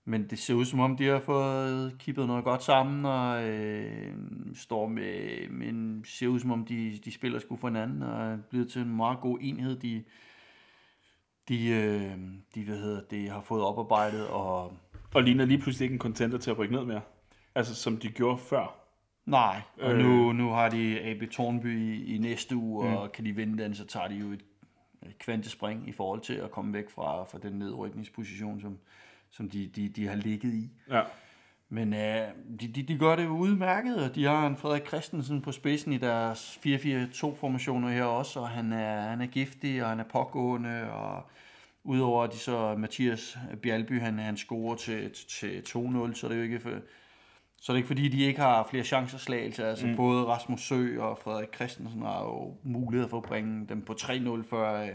Men det ser ud som om, de har fået kippet noget godt sammen, og øh, står med, men ser ud som om, de, de spiller sgu for hinanden, og er blevet til en meget god enhed, de, de, øh, de hvad hedder det, har fået oparbejdet, og Og ligner lige pludselig ikke en contender til at rykke ned mere. Altså, som de gjorde før. nej, og Øh. nu, nu har de AB Tornby i, i næste uge, mm. og kan de vinde den, så tager de jo et, et kvantespring i forhold til at komme væk fra, fra den nedrykningsposition, som, som de, de, de har ligget i. Ja. Men øh, de, de, de gør det udmærket, og de har en Frederik Christensen på spidsen i deres 4-4-2-formationer her også, og han er, han er giftig, og han er pågående, og udover de så Mathias Bjalby, han, han scorer til, til 2-0, så er det jo ikke for, så er det ikke fordi, de ikke har flere chancer slagelse. Altså mm. både Rasmus Sø og Frederik Christensen har jo mulighed for at bringe dem på 3-0, før øh,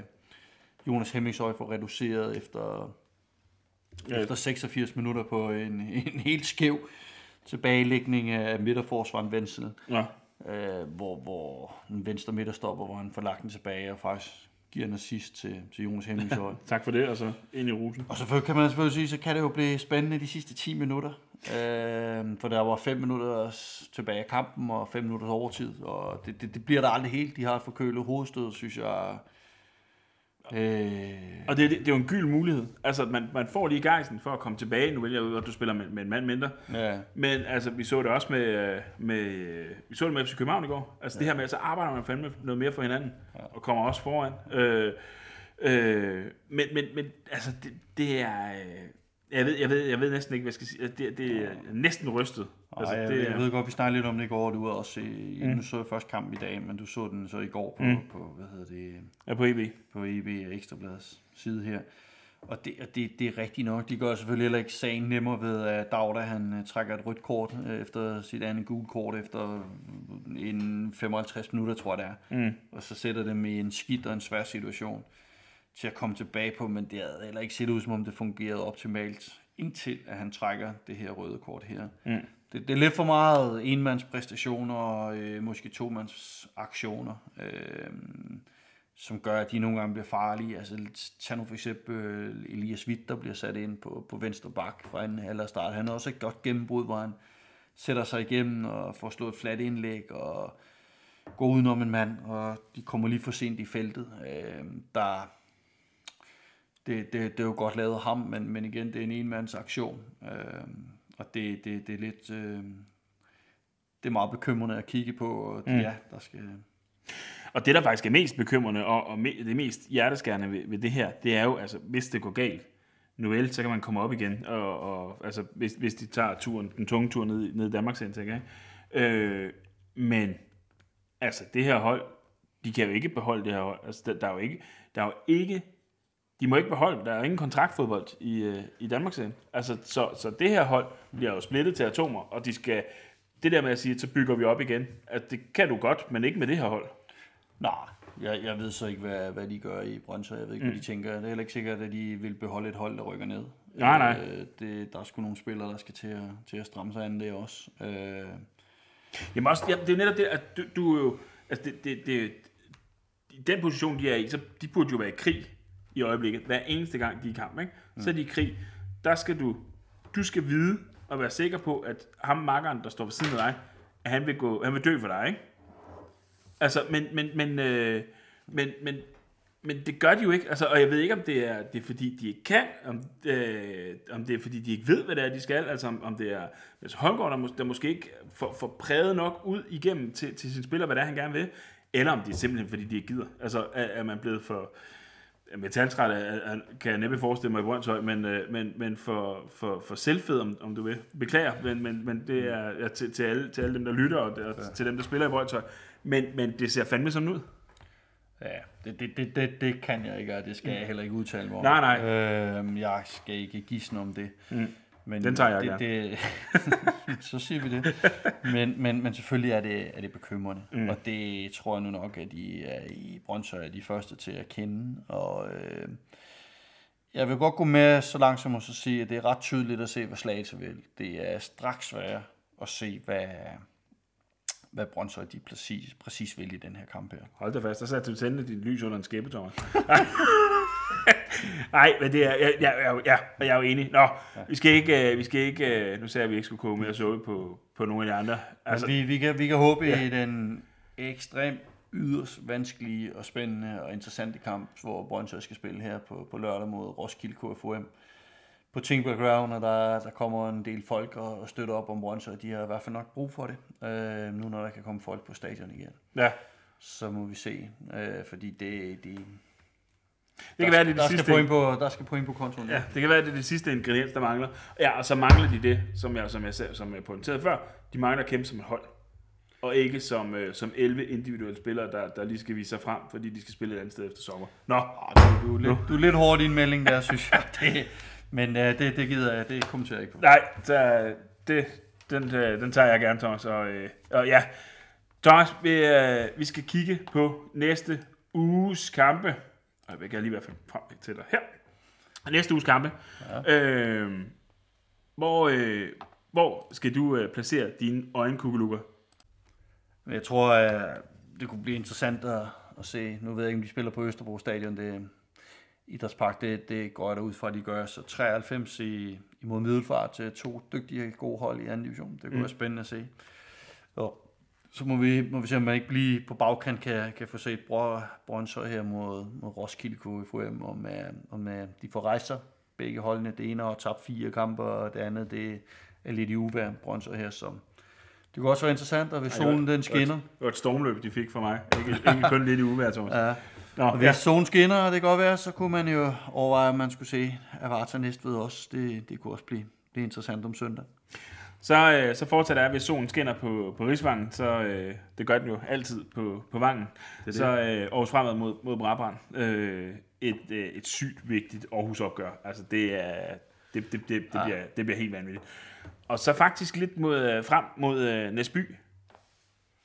Jonas Hemmingshøj får reduceret efter Ja. efter 86 minutter på en, en helt skæv tilbagelægning af midterforsvaren Wenzel, ja. øh, hvor, hvor en venstre midterstopper, hvor han får lagt den tilbage og faktisk giver en assist til, til Jonas Hemmingshøj. Tak for det, og så ind i rusen. og selvfølgelig kan man selvfølgelig sige, så kan det jo blive spændende de sidste 10 minutter. Øh, for der var 5 minutter tilbage af kampen og 5 minutters overtid, og det, det, det bliver der aldrig helt. De har et forkølet hovedstød, synes jeg. Øh, Og det, er- det, det er jo en gyld mulighed. Altså, at man, man får lige gejsen for at komme tilbage. Nu vælger jeg ud, at du spiller med, med en mand mindre. ja. Men altså, vi så det også med, øh, med, vi så det med FC København i går. Altså ja. det her med, at så arbejder man fandme noget mere for hinanden, ja. og kommer også foran. Øh, øh, men, men, men altså, det, det er, øh, jeg ved, jeg, ved, jeg ved næsten ikke, hvad jeg skal sige. Det, det er næsten rystet. Altså, Ej, jeg, det, jeg ved godt, vi snakkede lidt om det i går, du var også i, mm. nu så jeg først kampen i dag, men du så den så i går på, mm. på hvad hedder det, er på EB. på EB Ekstrabladets side her. Og det, og det, det er rigtigt nok. De gør selvfølgelig heller ikke sagen nemmere ved, at Dagda han øh, trækker et rødt kort øh, efter sit andet gule kort efter en 55 minutter, tror jeg det er. Mm. Og så sætter dem i en skidt og en svær situation. til at komme tilbage på, men det havde heller ikke set ud, som om det fungerede optimalt, indtil at han trækker det her røde kort her. Mm. Det, det er lidt for meget enmandspræstationer og øh, måske tomandsaktioner, øh, som gør, at de nogle gange bliver farlige. Altså, tag nu for eksempel øh, Elias Witt, der bliver sat ind på, på venstre bak fra en halv start. Han har også et godt gennembrud, hvor han sætter sig igennem og får slået et fladt indlæg og går udenom en mand, og de kommer lige for sent i feltet. Øh, der, det, det, det er jo godt lavet ham, men, men igen, det er en enmands aktion. Øh, og det, det, det er lidt... Øh, det er meget bekymrende at kigge på, og mm. ja, der skal... Og det, der faktisk er mest bekymrende, og, og me, det mest hjerteskærende ved, ved det her, det er jo, altså, hvis det går galt, nu vel, så kan man komme op igen, og, og altså, hvis, hvis de tager turen, den tunge tur ned, ned i Danmarks ikke? Øh, men, altså, det her hold, de kan jo ikke beholde det her hold. Altså, der, der er jo ikke, der er jo ikke de må ikke beholde, der er ingen kontraktfodbold i, øh, i Danmark serien. Altså, så, så det her hold bliver jo splittet til atomer, og de skal, det der med at sige, så bygger vi op igen, at det kan du godt, men ikke med det her hold. Nej, jeg, jeg ved så ikke, hvad, hvad de gør i Brøndshøj. Jeg ved ikke, mm. hvad de tænker. Det er heller ikke sikkert, at de vil beholde et hold, der rykker ned. Nej, nej. Øh, det, der er sgu nogle spillere, der skal til at, til at stramme sig an det også. Øh. Jamen også, det er netop det, at du, du jo, altså det, det, det, i den position, de er i, så de burde jo være i krig i øjeblikket, hver eneste gang de er i kamp, ikke? Så er de i krig. Der skal du, du skal vide og være sikker på, at ham makkeren, der står ved siden af dig, at han vil, gå, han vil dø for dig, ikke? Altså, men, men, men, øh, men, men, men det gør de jo ikke, altså, og jeg ved ikke, om det er, det er fordi, de ikke kan, om, øh, om det er fordi, de ikke ved, hvad det er, de skal, altså om, om det er altså, Holmgaard, der, mås- der måske ikke får, får præget nok ud igennem til, til sin spiller, hvad det er, han gerne vil, eller om det er simpelthen, fordi de ikke gider. Altså, er, er man blevet for, metaltræt kan jeg næppe forestille mig i Brøndshøj, men, øh, men, men for, for, for selvfed, om, om du vil. Beklager, men, men, men det er ja, til, til, alle, til alle dem, der lytter, og, og ja. til dem, der spiller i Brøndshøj. Men, men det ser fandme sådan ud. Ja, det, det, det, det, det kan jeg ikke, og det skal jeg heller ikke udtale mig om. Nej, nej. Øh, jeg skal ikke gisne om det. Mm. Men Den tager jeg det, gerne. Det, så siger vi det. Men, men, men selvfølgelig er det, er det bekymrende. Mm. Og det tror jeg nu nok, at de er i Brøndshøj er de første til at kende. Og øh, jeg vil godt gå med så langt som at sige, at det er ret tydeligt at se, hvad Slagelse vil. Det er straks svært at se, hvad, hvad Brøndshøj de præcis, præcis vil i den her kamp her. Hold da fast, der satte du tænde dit lys under en Thomas. Nej, men det er, jeg, jeg, jeg, jeg, jeg er jo enig. Nå, ja. vi skal ikke, øh, vi skal ikke øh, nu ser vi ikke skulle komme med og sove på, på nogle af de andre. Altså, vi, vi, kan, vi kan håbe ja. i den ekstremt yderst vanskelige og spændende og interessante kamp, hvor Brøndshøj skal spille her på, på lørdag mod Roskilde KFUM på Tingbjerg Ground, og der, der kommer en del folk og, og støtter op om Brøndshøj. De har i hvert fald nok brug for det, øh, nu når der kan komme folk på stadion igen. Ja. Så må vi se, øh, fordi det, det, det kan være, det er det der sidste. Skal point på, der skal point på kontoen. Ja, det kan være, det er det sidste ingrediens, der mangler. Ja, og så mangler de det, som jeg, som jeg, som jeg pointerede før. De mangler at kæmpe som et hold. Og ikke som, øh, som 11 individuelle spillere, der, der lige skal vise sig frem, fordi de skal spille et andet sted efter sommer. Nå, du, du, er lidt, du er lidt hård i din melding der, synes jeg. Det, men øh, det, det gider jeg, det kommenterer jeg ikke på. Nej, så, det, den, øh, den tager jeg gerne, Thomas. Og, øh, og ja, Thomas, vi, øh, vi skal kigge på næste uges kampe. Og jeg kan lige i hvert fald frem til dig her. Næste uges kampe. Ja. Øh, hvor, øh, hvor skal du øh, placere dine øjenkuggelukker? Jeg tror, at det kunne blive interessant at, at se. Nu ved jeg ikke, om de spiller på Østerbro Stadion. Det, idrætspark, det, det går der ud fra, at de gør. Så 93 i, imod Middelfart til to dygtige gode hold i anden division. Det kunne mm. være spændende at se. Og så må vi, må vi se, om man ikke blive på bagkant kan, kan få set Brøndshøj her mod, mod Roskilde KFUM, om, om de får rejst sig begge holdene. Det ene har tabt fire kampe, og det andet det er lidt i uvær Brøndshøj her, som det kunne også være interessant, at hvis solen den skinner. Det var et stormløb, de fik for mig. Ikke, ikke kun lidt i uvær, Thomas. Ja. Nå, hvis ja. solen skinner, og det kan godt være, så kunne man jo overveje, at man skulle se Avarta ved os. Det, det kunne også blive, blive interessant om søndag. Så, øh, så fortsætter jeg, hvis solen skinner på, på Rigsvangen, så øh, det gør den jo altid på, på vangen. Det det. Så øh, Aarhus fremad mod, mod Brabrand. Øh, et, øh, et sygt vigtigt Aarhus opgør. Altså det er det, det, det, det, ja. bliver, det bliver helt vanvittigt. Og så faktisk lidt mod, øh, frem mod øh, Næsby.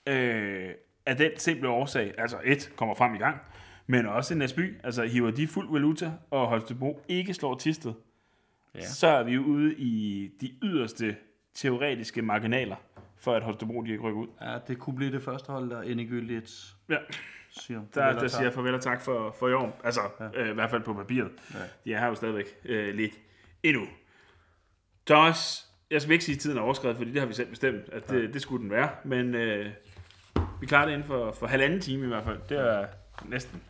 Øh, af den simple årsag, altså et, kommer frem i gang, men også Næsby. Altså hiver de fuld valuta, og Holstebro ikke slår Tisted, ja. så er vi jo ude i de yderste teoretiske marginaler, for at Holstebro de kan rykke ud. Ja, det kunne blive det første hold, der endegyldigt Ja, siger. der, der siger farvel og tak for, for i år. Altså, ja. Ja. øh, i hvert fald på papiret. Ja. De er her jo stadigvæk øh, lidt endnu. Thomas, jeg skal ikke sige, at tiden er overskrevet, fordi det har vi selv bestemt, at det, det skulle den være. Men øh, vi klarer det inden for, for halvanden time i hvert fald. Det er næsten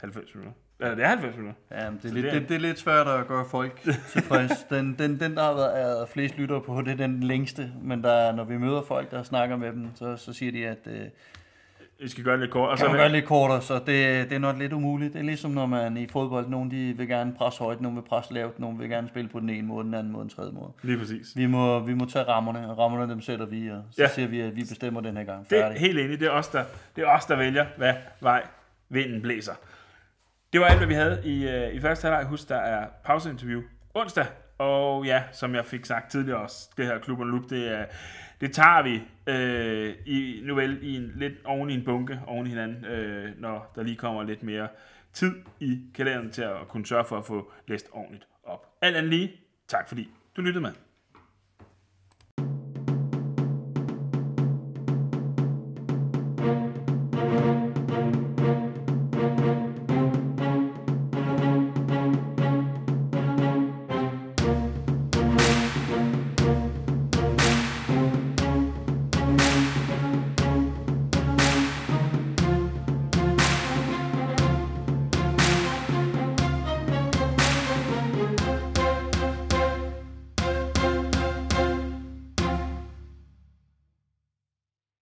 90 minutter. Ja, det er 90 minutter. Ja, men det, er Så lidt, det er- det, det er lidt svært at gøre folk tilfreds. Den, den, den der har været flest lyttere på, det er den længste. Men der, når vi møder folk, der snakker med dem, så, så siger de, at øh, Vi skal gøre det lidt kort. Og kan man gøre lidt kortere, så det, det er nok lidt umuligt. Det er ligesom når man i fodbold, nogen de vil gerne presse højt, nogen vil presse lavt, nogen vil gerne spille på den ene måde, den anden måde, den tredje måde. Lige præcis. Vi må, vi må tage rammerne, og rammerne dem sætter vi, og så Ja. siger vi, at vi bestemmer den her gang. Det er Færdig. helt enig. Det er os, der, det er os, der vælger, hvad vej vinden blæser. Det var alt, hvad vi havde i, øh, i første halvleg. Husk, der er pauseinterview onsdag. Og ja, som jeg fik sagt tidligere også, det her Klub og Loop, det, er, det tager vi øh, i, nu vel i en, lidt oven i en bunke, oven i hinanden, øh, når der lige kommer lidt mere tid i kalenderen til at kunne sørge for at få læst ordentligt op. Alt andet lige, tak fordi du lyttede med.